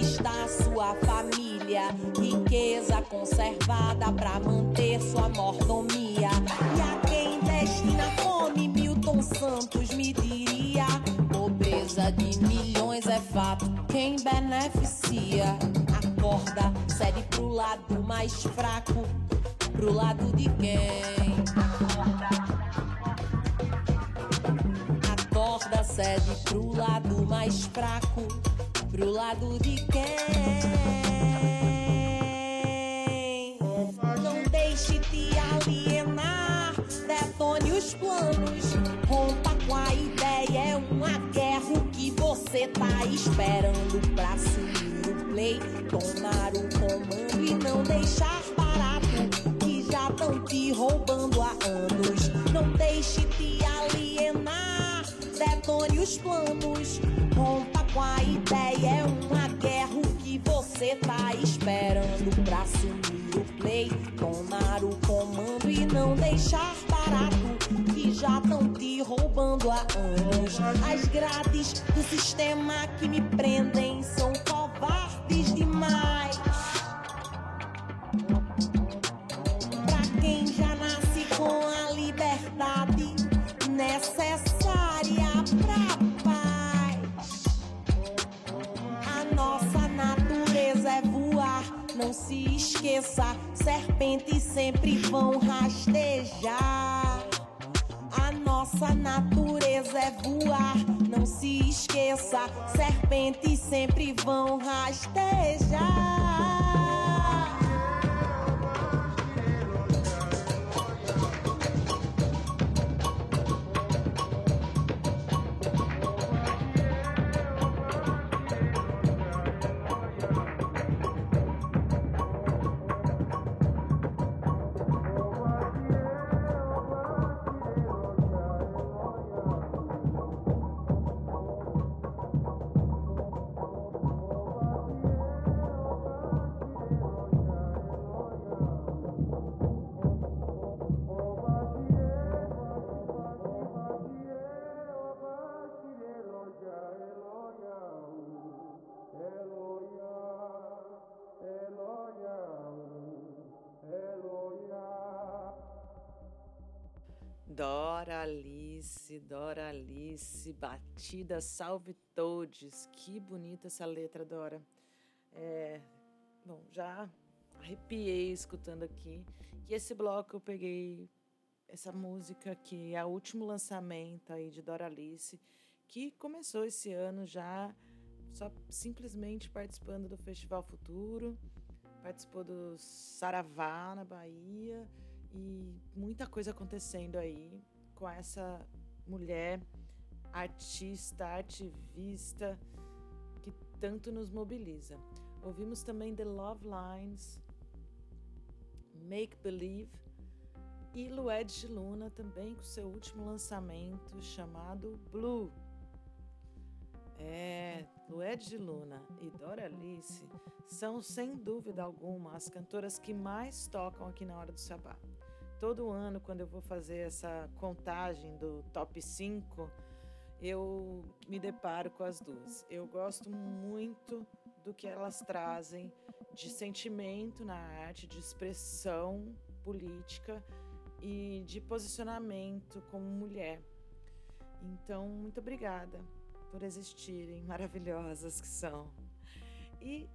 K: está sua família, riqueza conservada pra manter sua mordomia. E a quem destina fome, Milton Santos me diria: pobreza de milhões é fato, quem beneficia? Acorda, cede pro lado mais fraco, pro lado de quem? Acorda, cede pro lado mais fraco, pro lado de quem? Não deixe te alienar, detone os planos, rompa com a ideia. É uma guerra o que você tá esperando pra assumir o play, tomar o comando e não deixar barato, que já tão te roubando há anos. Não deixe te alienar, detone os planos, rompa com a ideia. É uma guerra o que você tá esperando pra assumir o play, tomar o comando e não deixar barato, que já tão te roubando há anos. As grades do sistema que me prendem são covardes demais. Não se esqueça. Serpentes sempre vão rastejar. A nossa natureza é voar, não se esqueça. Serpentes sempre vão rastejar.
A: Doralice, Doralice, batida salve todes. Que bonita essa letra, Dora. É, bom, já arrepiei escutando aqui. E esse bloco eu peguei essa música que é o último lançamento aí de Doralice, que começou esse ano já só simplesmente participando do Festival Futuro, participou do Saravá na Bahia e muita coisa acontecendo aí com essa mulher artista, ativista que tanto nos mobiliza. Ouvimos também The Love Lines, Make Believe e Lued de Luna também com seu último lançamento chamado Blue. É, Lued de Luna e Doralice são, sem dúvida alguma, as cantoras que mais tocam aqui na Hora do Sabá. Todo ano, quando eu vou fazer essa contagem do top 5, eu me deparo com as duas. Eu gosto muito do que elas trazem de sentimento na arte, de expressão política e de posicionamento como mulher. Então, muito obrigada por existirem, maravilhosas que são. E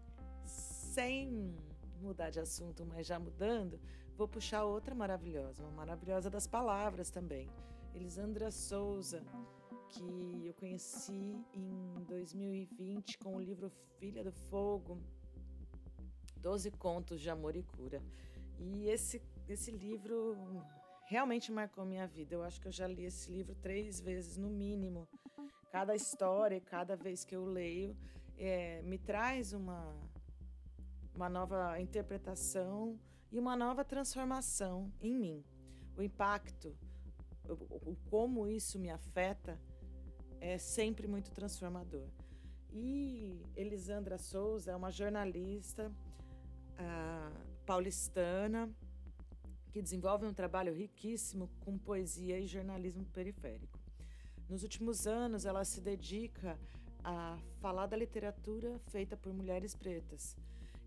A: sem mudar de assunto, mas já mudando, vou puxar outra maravilhosa, uma maravilhosa das palavras também. Elisandra Souza, que eu conheci em 2020 com o livro Filha do Fogo, Doze Contos de Amor e Cura. E esse, esse livro realmente marcou minha vida. Eu acho que eu já li esse livro três vezes, no mínimo. Cada história, cada vez que eu leio, é, me traz uma, uma nova interpretação e uma nova transformação em mim. O impacto, o, o, como isso me afeta, é sempre muito transformador. E Elisandra Souza é uma jornalista uh, paulistana que desenvolve um trabalho riquíssimo com poesia e jornalismo periférico. Nos últimos anos, ela se dedica a falar da literatura feita por mulheres pretas.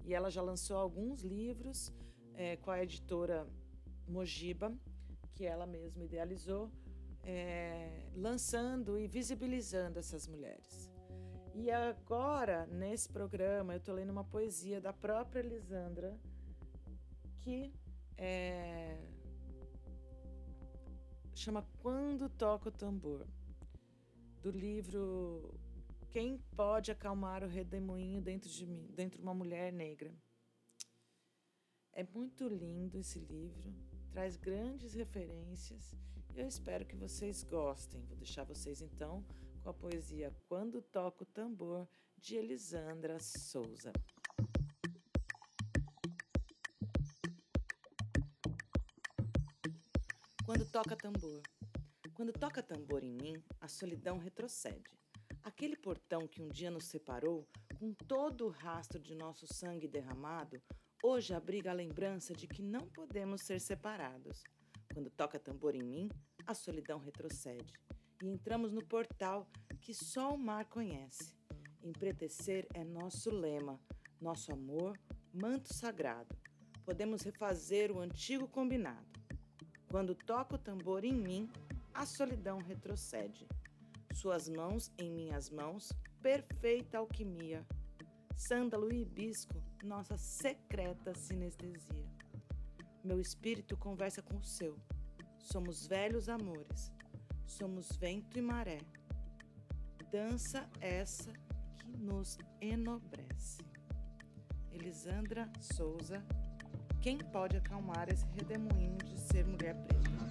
A: E ela já lançou alguns livros é, com a editora Mojiba, que ela mesma idealizou, é, lançando e visibilizando essas mulheres. E agora, nesse programa, eu estou lendo uma poesia da própria Lisandra, que é, chama Quando Toca o Tambor, do livro Quem Pode Acalmar o Redemoinho Dentro de Mim, dentro de uma Mulher Negra. É muito lindo esse livro, traz grandes referências e eu espero que vocês gostem. Vou deixar vocês então com a poesia Quando Toca o Tambor, de Elisandra Souza. Quando toca tambor. Quando toca tambor em mim, a solidão retrocede. Aquele portão que um dia nos separou, com todo o rastro de nosso sangue derramado, hoje abriga a lembrança de que não podemos ser separados. Quando toca tambor em mim, a solidão retrocede. E entramos no portal que só o mar conhece. Empretecer é nosso lema, nosso amor, manto sagrado. Podemos refazer o antigo combinado. Quando toca o tambor em mim, a solidão retrocede. Suas mãos em minhas mãos, perfeita alquimia. Sândalo e hibisco, nossa secreta sinestesia. Meu espírito conversa com o seu. Somos velhos amores. Somos vento e maré. Dança essa que nos enobrece. Elisandra Souza quem pode acalmar esse redemoinho de ser mulher preta?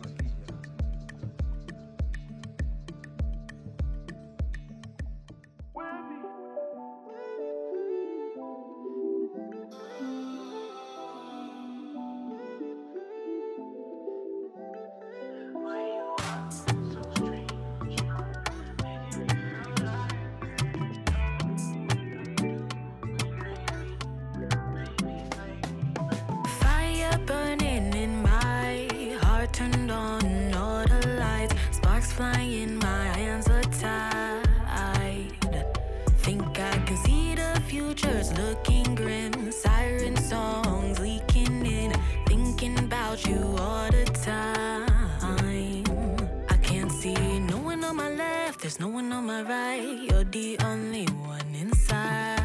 J: Future's looking grim. Siren songs leaking in. Thinking about you all the time. I can't see no one on my left, there's no one on my right. You're the only one inside.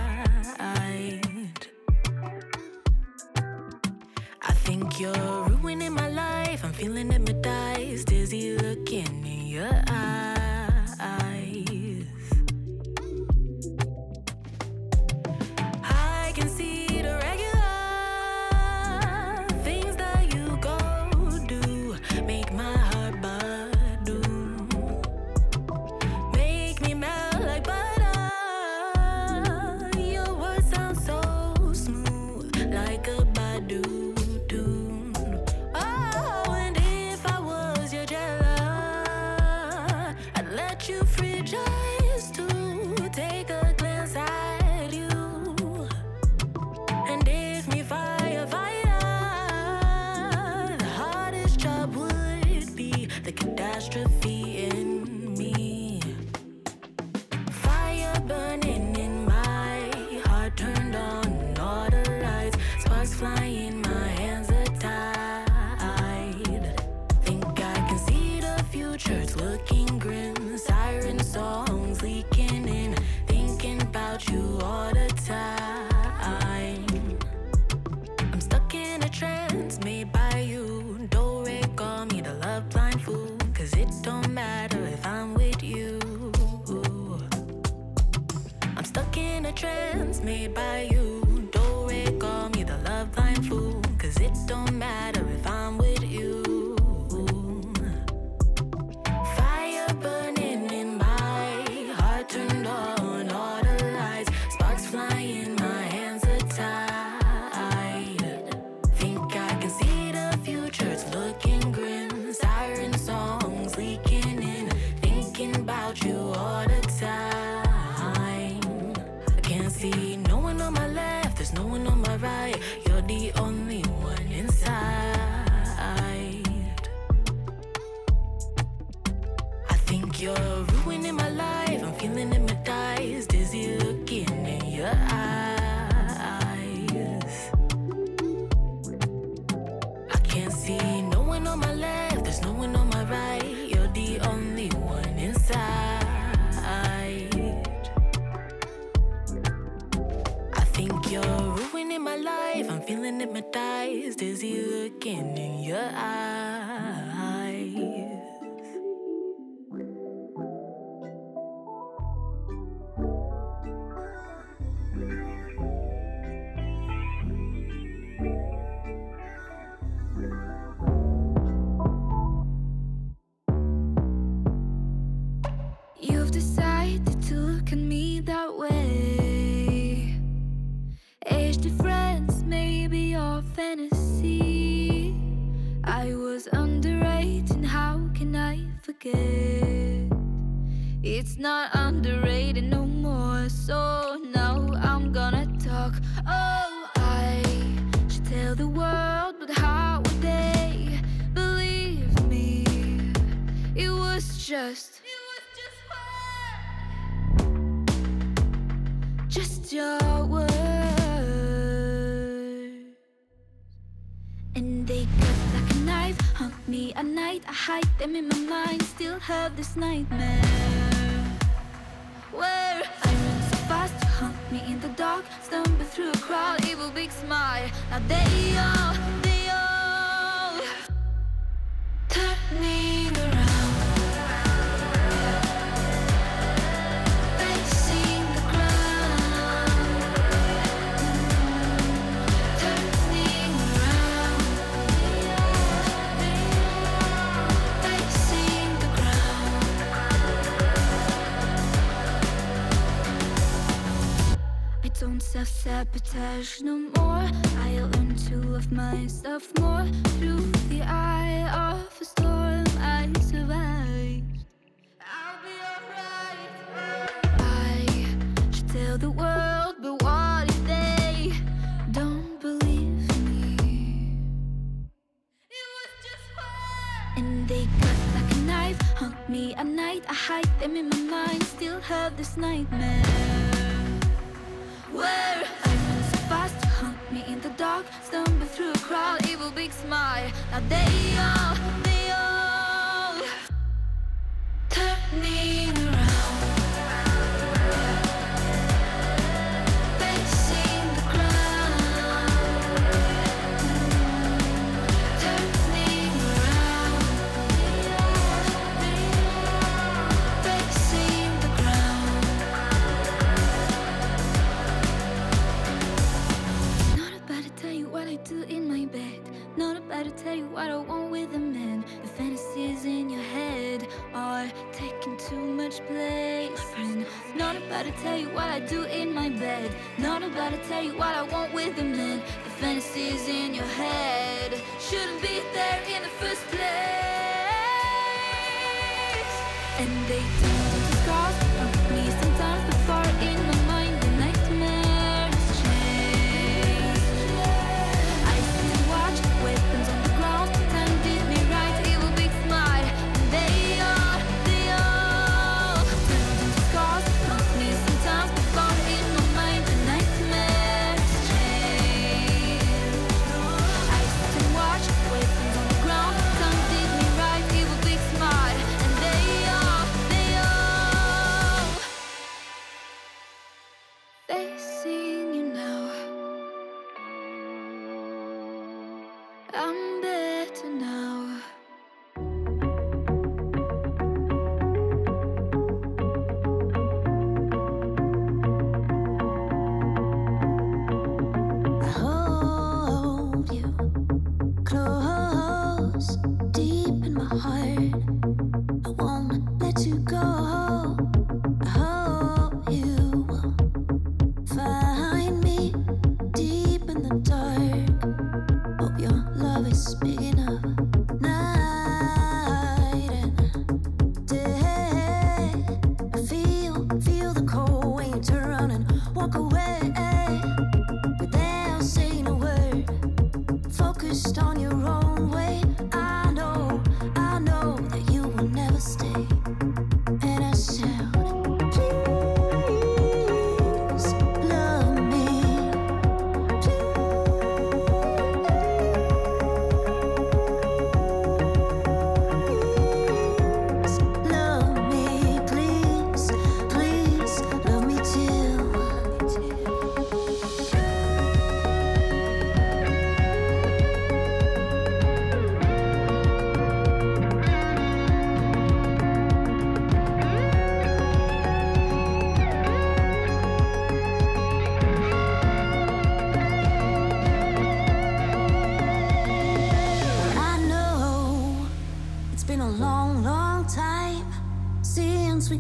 J: I think you're ruining my life. I'm feeling hypnotized, dizzy looking in your eyes.
C: cozy looking
L: And they cut like a knife, hunt me at night. I hide them in my mind, still have this nightmare. Where I run so fast, you hunt me in the dark, stumble through a crowd, evil big smile. Now they all self-sabotage no more. I learn to love myself more through the eye of a storm. I survived. I'll be alright. I should tell the world, but what if they don't believe me? It was just fun, and they cut like a knife, hunt me at night. I hide them in my mind, still have this nightmare. Where in the dark, stumble through a crowd, evil big smile. Now they all, they all turning around. About to tell you what I want with a man. The fantasies in your head are taking too much place. And not about to tell you what I do in my bed. Not about to tell you what I want with a man. The fantasies in your head shouldn't be there in the first place. And they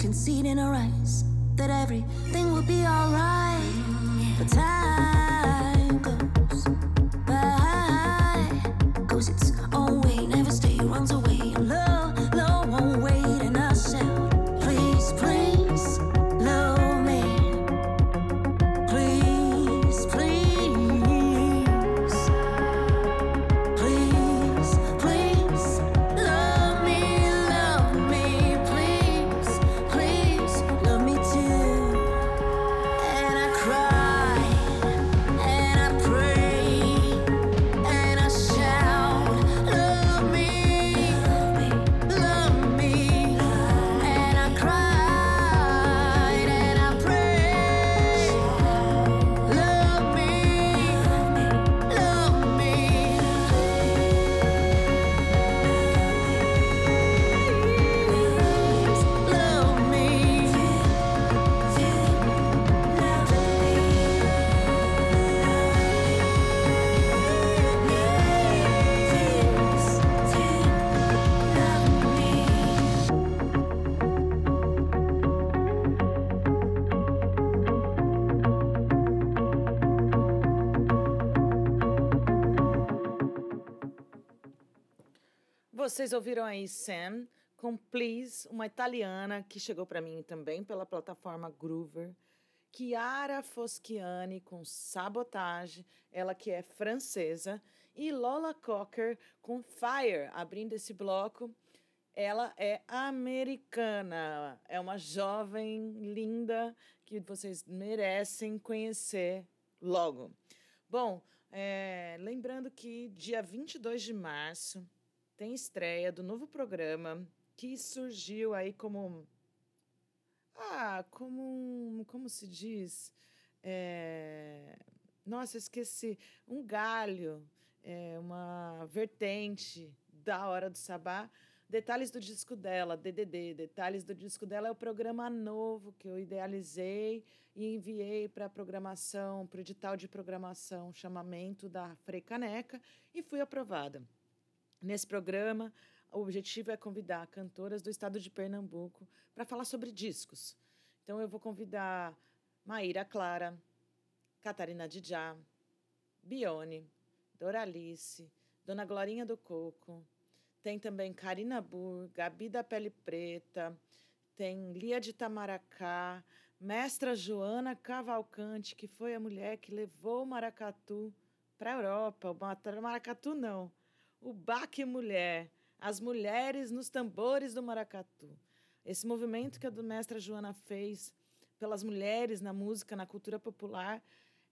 L: can see it in her eyes
A: Vocês ouviram aí Sam com Please, uma italiana que chegou para mim também pela plataforma Groover. Chiara Foschiani com Sabotage, ela que é francesa. E Lola Cocker com Fire, abrindo esse bloco. Ela é americana, é uma jovem linda que vocês merecem conhecer logo. Bom, é, lembrando que dia 22 de março tem estreia do novo programa que surgiu aí como. Ah, como. um- Como se diz? É, nossa, esqueci. Um galho, é, uma vertente da Hora do Sabá. Detalhes do disco dela, DDD. Detalhes do disco dela é o programa novo que eu idealizei e enviei para a programação, para o edital de programação, chamamento da Frei Caneca, e fui aprovada. Nesse programa, o objetivo é convidar cantoras do estado de Pernambuco para falar sobre discos. Então, eu vou convidar Maíra Clara, Catarina Dijá, Bione, Doralice, Dona Glorinha do Coco, tem também Karina Burr, Gabi da Pele Preta, tem Lia de Tamaracá, Mestra Joana Cavalcante, que foi a mulher que levou o maracatu para a Europa. O ma- maracatu não, o Baque Mulher, as mulheres nos tambores do maracatu. Esse movimento que a do mestra Joana fez pelas mulheres na música, na cultura popular,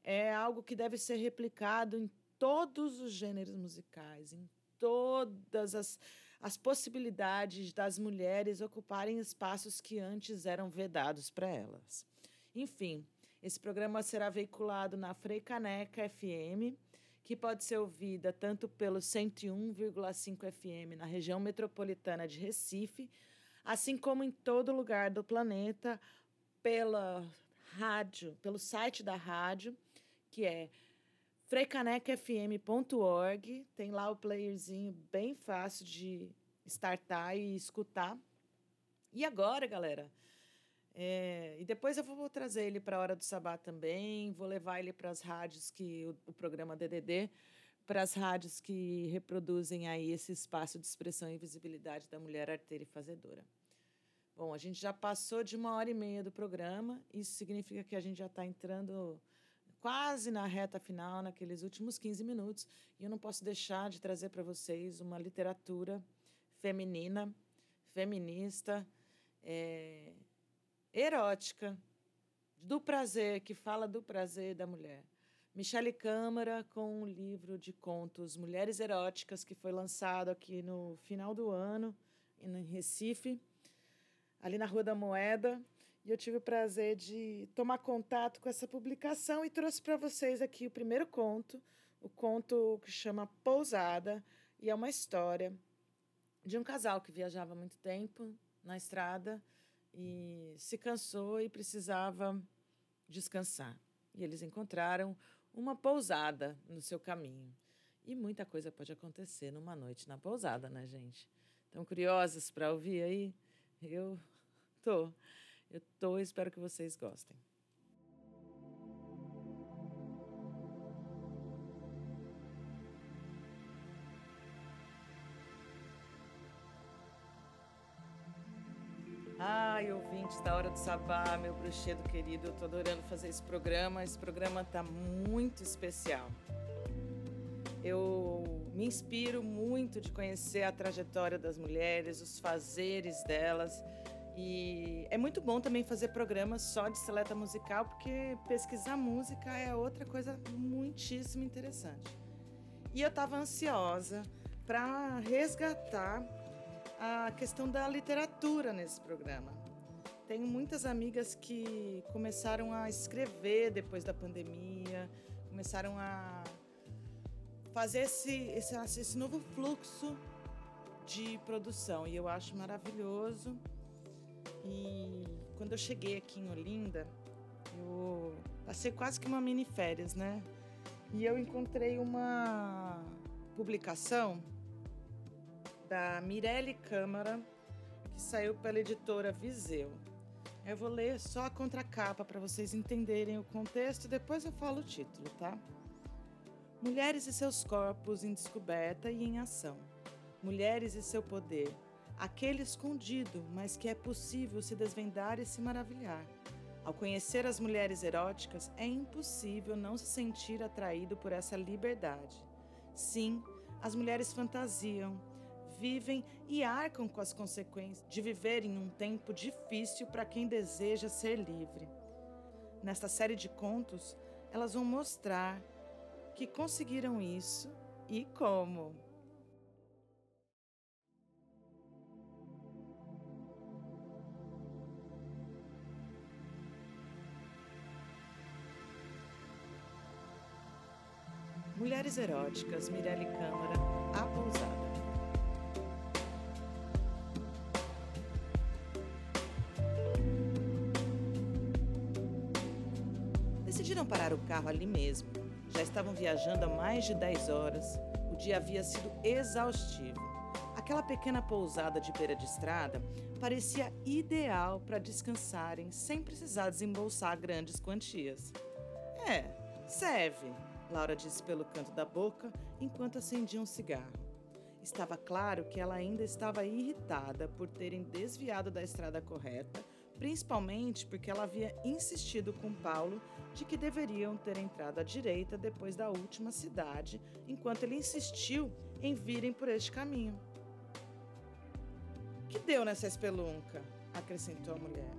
A: é algo que deve ser replicado em todos os gêneros musicais, em todas as, as possibilidades das mulheres ocuparem espaços que antes eram vedados para elas. Enfim, esse programa será veiculado na Frei Caneca FM, que pode ser ouvida tanto pelo 101,5 FM na região metropolitana de Recife, assim como em todo lugar do planeta pela rádio, pelo site da rádio, que é freicanecafm.org. Tem lá o playerzinho bem fácil de startar e escutar. E agora, galera, é, e depois eu vou trazer ele para a Hora do Sabá também, vou levar ele para as rádios que o, o programa DDD, para as rádios que reproduzem aí esse espaço de expressão e visibilidade da mulher arteira e fazedora. Bom, a gente já passou de uma hora e meia do programa, isso significa que a gente já está entrando quase na reta final, naqueles últimos 15 minutos, e eu não posso deixar de trazer para vocês uma literatura feminina, feminista, é, erótica, do prazer, que fala do prazer da mulher. Michele Câmara, com um livro de contos Mulheres Eróticas, que foi lançado aqui no final do ano, em Recife, ali na Rua da Moeda. E eu tive o prazer de tomar contato com essa publicação e trouxe para vocês aqui o primeiro conto, o conto que chama Pousada, e é uma história de um casal que viajava muito tempo na estrada e se cansou e precisava descansar. E eles encontraram uma pousada no seu caminho. E muita coisa pode acontecer numa noite na pousada, né, gente? Estão curiosos para ouvir aí? Eu tô. Eu tô, espero que vocês gostem. Ai, ouvintes da Hora do Sabá, meu bruxedo querido, eu tô adorando fazer esse programa. Esse programa tá muito especial. Eu me inspiro muito de conhecer a trajetória das mulheres, os fazeres delas. E é muito bom também fazer programas só de seleta musical, porque pesquisar música é outra coisa muitíssimo interessante. E eu estava ansiosa para resgatar a questão da literatura nesse programa. Tenho muitas amigas que começaram a escrever depois da pandemia, começaram a fazer esse, esse, esse novo fluxo de produção e eu acho maravilhoso. E quando eu cheguei aqui em Olinda, eu passei quase que uma mini férias, né? E eu encontrei uma publicação da Mirelle Câmara, que saiu pela editora Viseu. Eu vou ler só a contracapa para vocês entenderem o contexto e depois eu falo o título, tá? Mulheres e seus corpos em descoberta e em ação. Mulheres e seu poder, aquele escondido, mas que é possível se desvendar e se maravilhar. Ao conhecer as mulheres eróticas, é impossível não se sentir atraído por essa liberdade. Sim, as mulheres fantasiam, vivem e arcam com as consequências de viver em um tempo difícil para quem deseja ser livre. Nesta série de contos, elas vão mostrar que conseguiram isso e como. Mulheres Eróticas, Mirelle Câmara, A Pousada. Parar o carro ali mesmo. Já estavam viajando há mais de 10 horas. O dia havia sido exaustivo. Aquela pequena pousada de beira de estrada parecia ideal para descansarem sem precisar desembolsar grandes quantias. É, serve, Laura disse pelo canto da boca enquanto acendia um cigarro. Estava claro que ela ainda estava irritada por terem desviado da estrada correta, principalmente porque ela havia insistido com Paulo de que deveriam ter entrado à direita depois da última cidade, enquanto ele insistiu em virem por este caminho. Que deu nessa espelunca? acrescentou a mulher.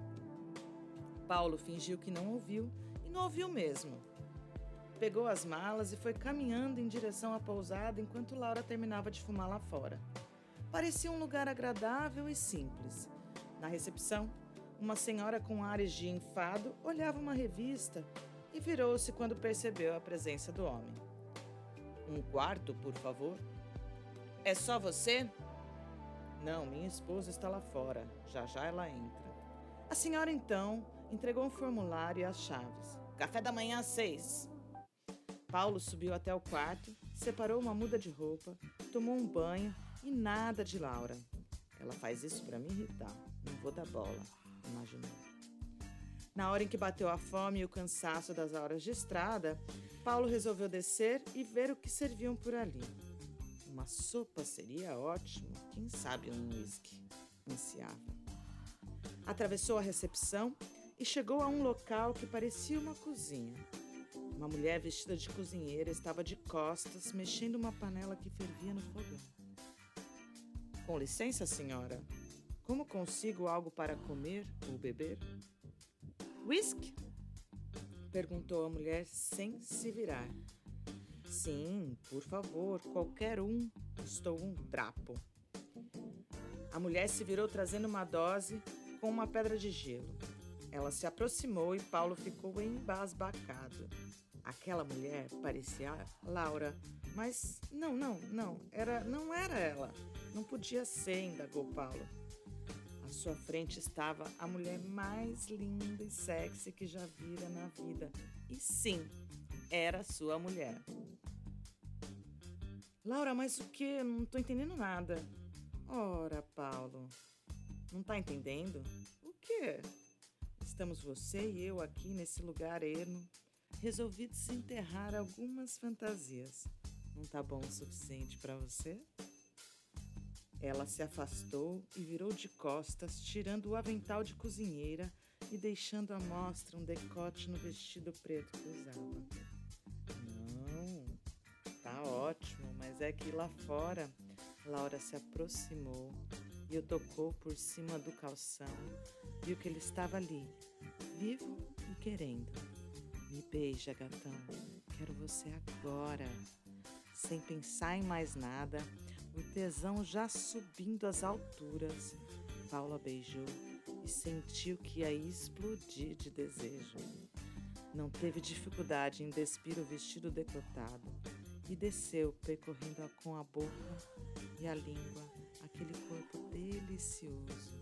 A: Paulo fingiu que não ouviu e não ouviu mesmo. Pegou as malas e foi caminhando em direção à pousada enquanto Laura terminava de fumar lá fora. Parecia um lugar agradável e simples. Na recepção, uma senhora com ares de enfado olhava uma revista e virou-se quando percebeu a presença do homem. Um quarto, por favor? É só você? Não, minha esposa está lá fora. Já já ela entra. A senhora então entregou um formulário e as chaves. Café da manhã às seis. Paulo subiu até o quarto, separou uma muda de roupa, tomou um banho e nada de Laura. Ela faz isso para me irritar. Não vou dar bola, imaginou. Na hora em que bateu a fome e o cansaço das horas de estrada, Paulo resolveu descer e ver o que serviam por ali. Uma sopa seria ótimo, quem sabe um uísque, ansiava. Atravessou a recepção e chegou a um local que parecia uma cozinha. Uma mulher vestida de cozinheira estava de costas, mexendo uma panela que fervia no fogão. Com licença, senhora. Como consigo algo para comer ou beber? Whisky? Perguntou a mulher sem se virar. Sim, por favor, qualquer um. Estou um trapo. A mulher se virou trazendo uma dose com uma pedra de gelo. Ela se aproximou e Paulo ficou embasbacado. Aquela mulher parecia Laura, mas não, não, não, era, não era ela. Não podia ser, indagou Paulo. Sua frente estava a mulher mais linda e sexy que já vira na vida. E sim, era sua mulher. Laura, mas o que? Não tô entendendo nada. Ora, Paulo, não tá entendendo? O quê? estamos você e eu aqui nesse lugar ermo, resolvi desenterrar algumas fantasias. Não tá bom o suficiente para você? Ela se afastou e virou de costas, tirando o avental de cozinheira e deixando à mostra um decote no vestido preto que usava. Não, tá ótimo, mas é que lá fora Laura se aproximou e o tocou por cima do calção. Viu que ele estava ali, vivo e querendo. Me beija, gatão. Quero você agora. Sem pensar em mais nada, o tesão já subindo às alturas, Paula beijou e sentiu que ia explodir de desejo. Não teve dificuldade em despir o vestido decotado e desceu, percorrendo com a boca e a língua aquele corpo delicioso.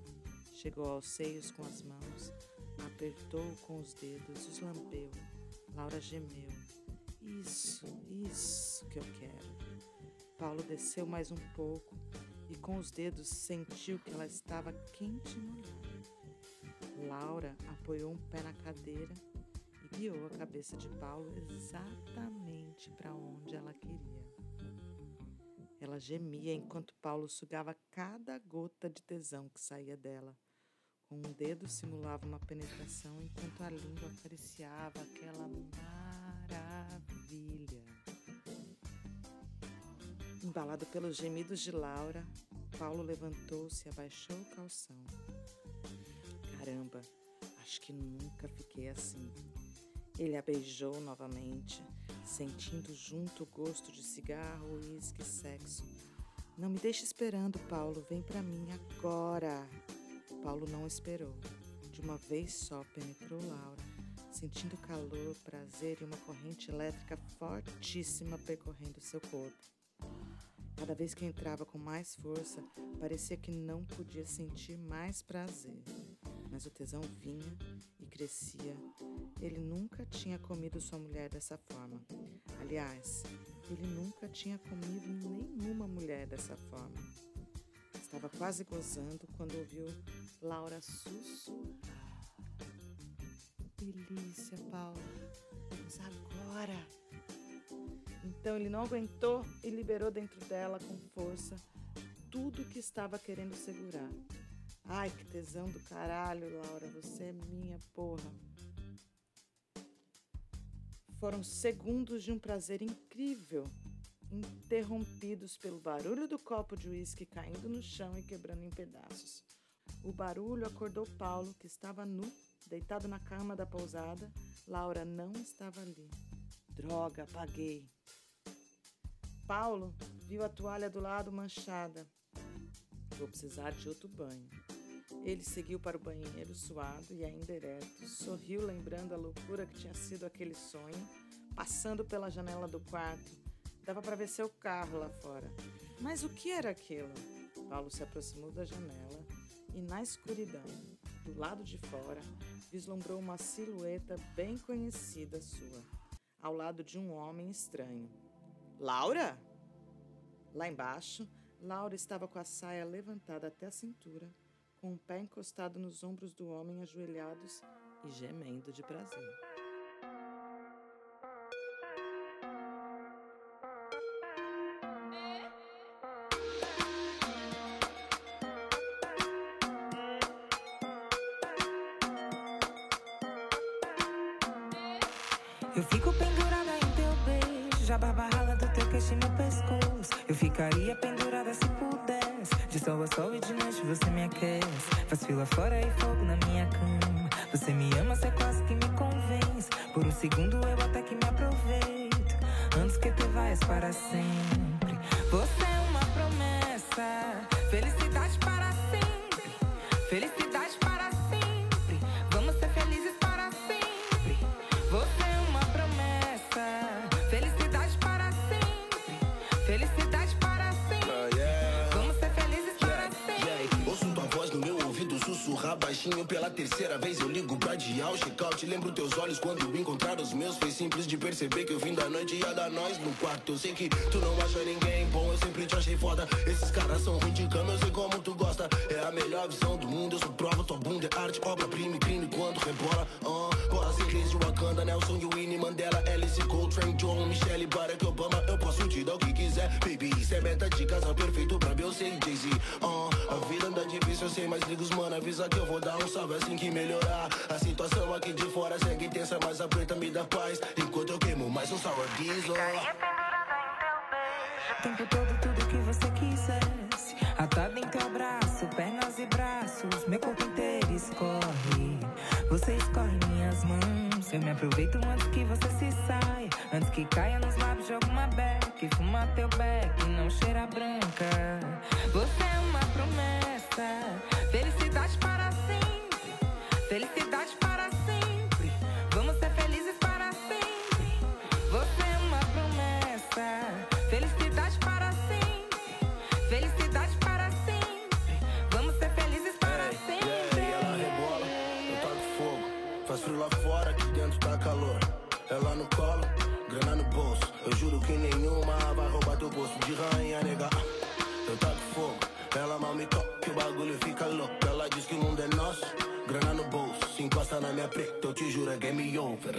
A: Chegou aos seios com as mãos, apertou com os dedos, os lambeu. Laura gemeu. Isso, isso que eu quero. Paulo desceu mais um pouco e com os dedos sentiu que ela estava quente e molhada. Laura apoiou um pé na cadeira e guiou a cabeça de Paulo exatamente para onde ela queria. Ela gemia enquanto Paulo sugava cada gota de tesão que saía dela. Com um dedo simulava uma penetração enquanto a língua acariciava aquela maravilha. Embalado pelos gemidos de Laura, Paulo levantou-se e abaixou o calção. Caramba, acho que nunca fiquei assim. Ele a beijou novamente, sentindo junto o gosto de cigarro, uísque e sexo. Não me deixe esperando, Paulo, vem para mim agora. Paulo não esperou. De uma vez só penetrou Laura, sentindo calor, prazer e uma corrente elétrica fortíssima percorrendo seu corpo. Cada vez que entrava com mais força, parecia que não podia sentir mais prazer. Mas o tesão vinha e crescia. Ele nunca tinha comido sua mulher dessa forma. Aliás, ele nunca tinha comido nenhuma mulher dessa forma. Estava quase gozando quando ouviu Laura sussurrar. Delícia, Paulo. Vamos agora. Então ele não aguentou e liberou dentro dela com força tudo que estava querendo segurar. Ai, que tesão do caralho, Laura, você é minha porra. Foram segundos de um prazer incrível, interrompidos pelo barulho do copo de uísque caindo no chão e quebrando em pedaços. O barulho acordou Paulo, que estava nu, deitado na cama da pousada. Laura não estava ali. Droga, apaguei. Paulo viu a toalha do lado manchada. Vou precisar de outro banho. Ele seguiu para o banheiro, suado e ainda ereto. Sorriu, lembrando a loucura que tinha sido aquele sonho, passando pela janela do quarto. Dava para ver seu carro lá fora. Mas o que era aquilo? Paulo se aproximou da janela e, na escuridão, do lado de fora, vislumbrou uma silhueta bem conhecida sua, ao lado de um homem estranho. Laura? Lá embaixo, Laura estava com a saia levantada até a cintura, com o pé encostado nos ombros do homem ajoelhados e gemendo de prazer.
I: Ficaria pendurada se pudesse. De sol a sol e de noite você me aquece. Faz fila fora e fogo na minha cama. Você me ama, você quase que me convence. Por um segundo eu até que me aproveito. Antes que tu vais para sempre. Você
M: baixinho. pela terceira vez. Eu ligo pra adiar o check-out. Lembro teus olhos quando encontrar os meus. Foi simples de perceber que o fim da noite ia dar nós no quarto. Eu sei que tu não acha ninguém bom, eu sempre te achei foda. Esses caras são ruins de cama, eu sei como tu gosta. É a melhor visão do mundo, eu sou prova. Tua bunda é arte, obra-prima e crime quando rebola. Uh, Porra, sem crise de Wakanda, Nelson e Winnie Mandela, Alice Coltrane, John, Michelle, Barack Obama. Eu posso te dar o que quiser, baby. Isso é meta de casal perfeito pra Beyoncé e Jay-Z. Uh, a vida anda difícil, eu sei, mas liga os mano. Avisa que eu vou dar um salve assim que melhorar. A situação aqui de fora segue tensa, mas a preta me dá paz. Enquanto eu queimo mais um sour diesel.
I: O tempo todo, tudo que você quisesse. Atada em teu braço, aproveito antes que você se saia. Antes que caia nos lábios de alguma beck. Fuma teu beck, não cheira branca.
M: Game over.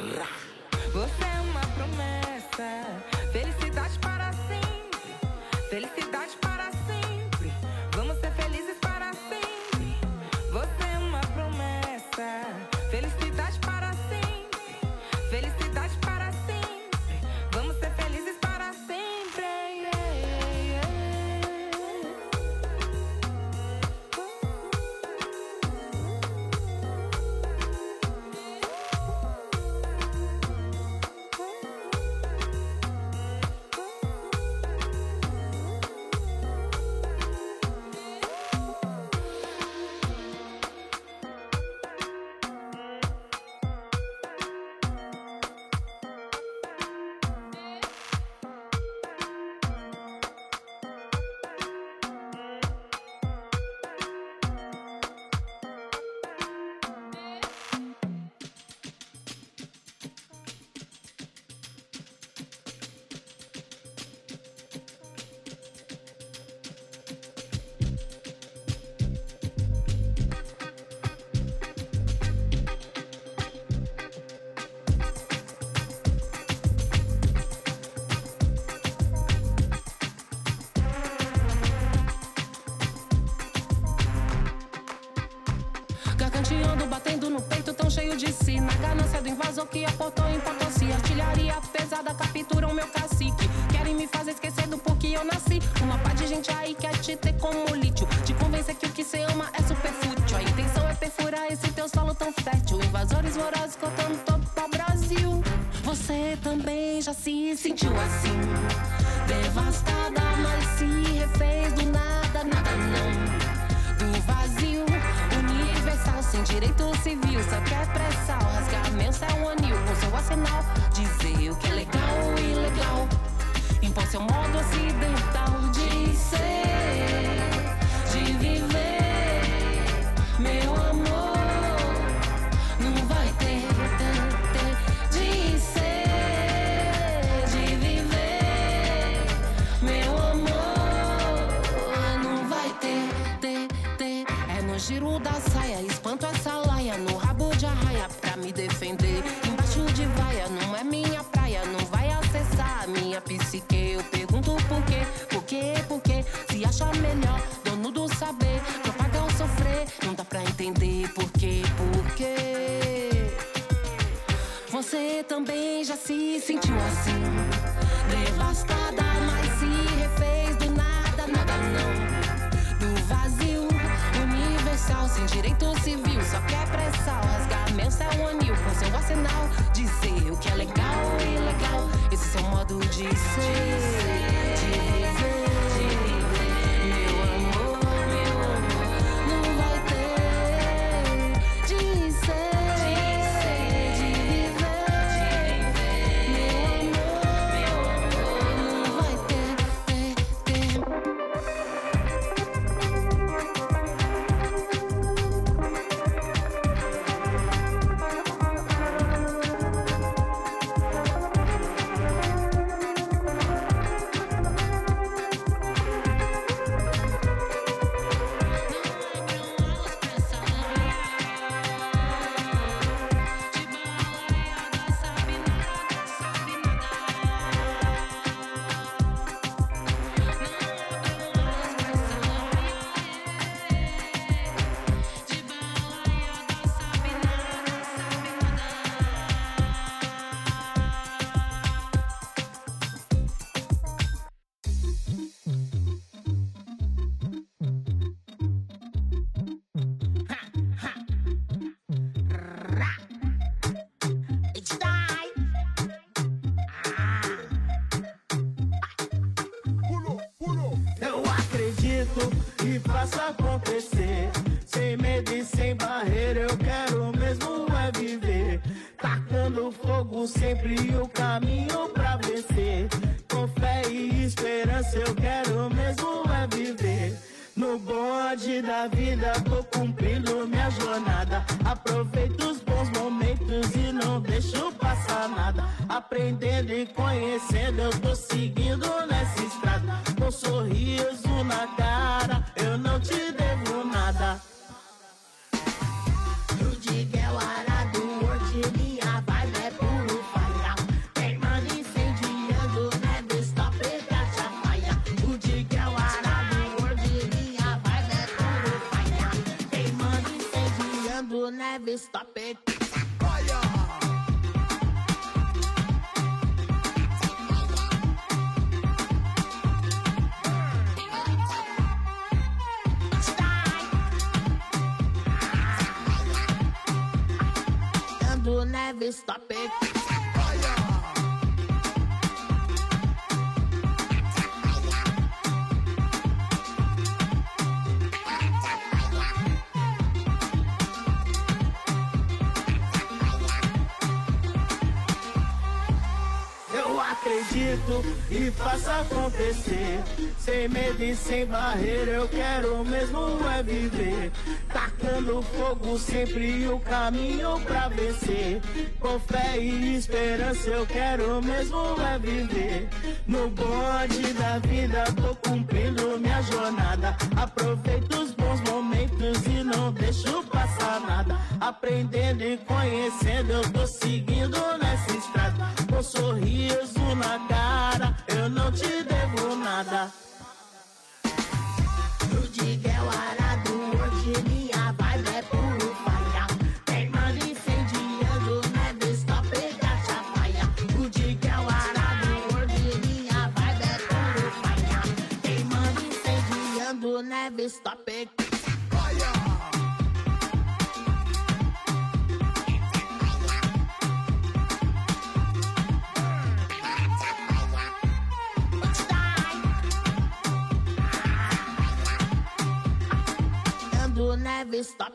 I: Você é uma promessa. Felicidade para
J: assim. Devastada, mas se refez do nada, nada não. Do vazio, universal, sem direito civil. Só quer pressar, rasgar meu céu anil com seu arsenal. Dizer o que é legal e ilegal. Impõe seu modo ocidental de ser, psique. Eu pergunto por quê, por quê, por quê? Se acha melhor, dono do saber, propagar o sofrer. Não dá pra entender por quê, por quê. Você também já se sentiu assim, devastada, mas se refez do nada, nada não. Do vazio, universal, sem direito civil, só quer pressar, rasgar meu céu anil com seu arsenal. Dizer o que é legal e seu modo de ser, de viver.
N: Acredito e faço acontecer. Sem medo e sem barreira, eu quero mesmo é viver. Tacando fogo sempre o caminho pra vencer. Com fé e esperança, eu quero mesmo é viver. No bonde da vida, tô cumprindo minha jornada. Aproveito os bons momentos e não deixo passar nada. Aprendendo e conhecendo, eu tô seguindo nessa estrada. Um sorriso na cara, eu não te devo nada. No Diguel Arado, hoje minha vibe é puro faia. Queimando, incendiando, never stop it, gacha faia. O Arado, hoje minha vibe é puro faia. Queimando, incendiando, never stop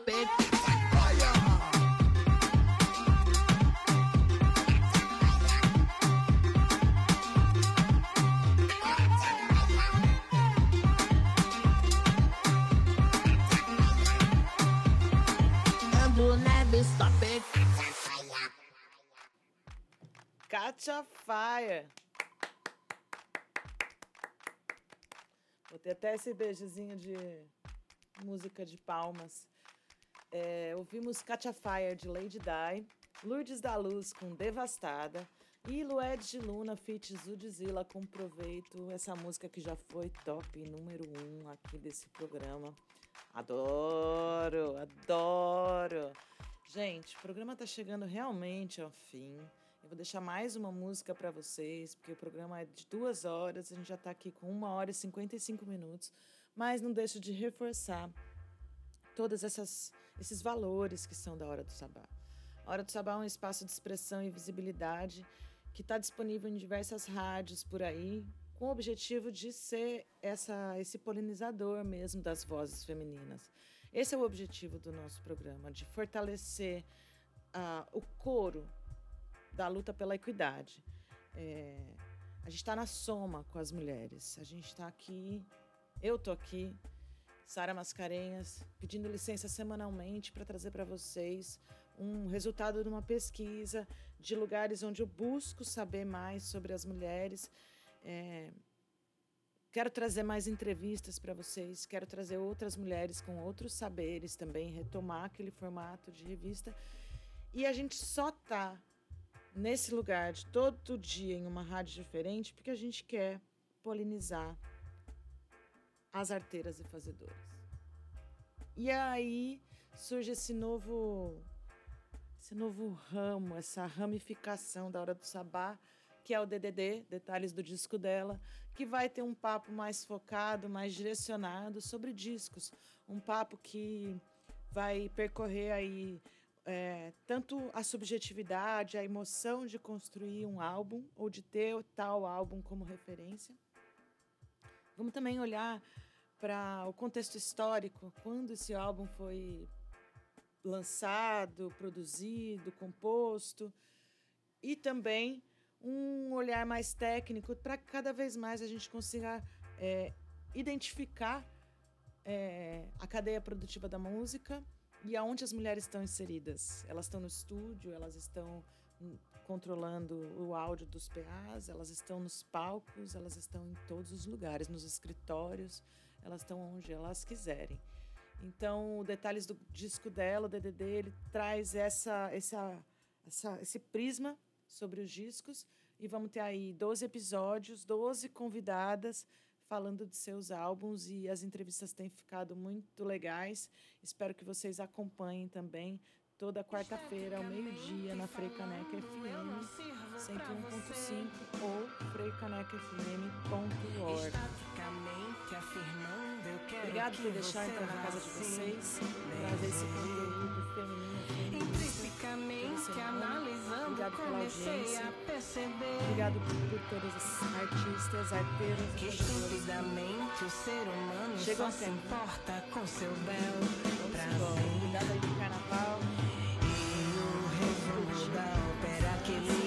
N: it.
A: Katia Fire. Vou ter até esse beijozinho de música de palmas. É, ouvimos Katia Fire de Lady Di, Lourdes da Luz com Devastada e Lued de Luna feat Zudzilla com Proveito. Essa música que já foi top número um aqui desse programa. Adoro, adoro. Gente, o programa tá chegando realmente ao fim. Eu vou deixar mais uma música para vocês, porque o programa é de duas horas, a gente já tá aqui com uma hora e 55 minutos, mas não deixo de reforçar todos esses valores que são da Hora do Sabá. A Hora do Sabá é um espaço de expressão e visibilidade que está disponível em diversas rádios por aí, com o objetivo de ser essa, esse polinizador mesmo das vozes femininas. Esse é o objetivo do nosso programa, de fortalecer ah, o coro da luta pela equidade. É, a gente está na soma com as mulheres. A gente está aqui, eu tô aqui, Sara Mascarenhas, pedindo licença semanalmente para trazer para vocês um resultado de uma pesquisa de lugares onde eu busco saber mais sobre as mulheres. É, quero trazer mais entrevistas para vocês, quero trazer outras mulheres com outros saberes também, retomar aquele formato de revista. E a gente só tá nesse lugar de todo dia em uma rádio diferente porque a gente quer polinizar as arteiras e fazedoras. E aí surge esse novo esse novo ramo, essa ramificação da hora do sabá, que é o DDD, detalhes do disco dela, que vai ter um papo mais focado, mais direcionado sobre discos, um papo que vai percorrer aí é, tanto a subjetividade, a emoção de construir um álbum ou de ter tal álbum como referência. Vamos também olhar para o contexto histórico, quando esse álbum foi lançado, produzido, composto, e também um olhar mais técnico para cada vez mais a gente consiga é, identificar é, a cadeia produtiva da música e aonde as mulheres estão inseridas. Elas estão no estúdio, elas estão controlando o áudio dos PAs, elas estão nos palcos, elas estão em todos os lugares, nos escritórios, elas estão onde elas quiserem. Então, detalhes do disco dela, o DDD, ele traz essa, essa, essa, esse prisma sobre os discos e vamos ter aí 12 episódios, 12 convidadas falando de seus álbuns e as entrevistas têm ficado muito legais. Espero que vocês acompanhem também toda quarta-feira ao meio-dia na Freicaneca FM 101.5 ou freicanecafm.org. Obrigado por deixar entrar na casa de vocês, trazer esse conteúdo feminino
I: Intrinsecamente analisando,
A: Obrigado pela audiência. Obrigado por, por todas as artistas, arteiras
I: que estupidamente o ser humano
A: Chega
I: só se importa com seu bel
A: Bom,
I: prazer.
A: Obrigada aí do carnaval.
I: E o resumo da ópera que li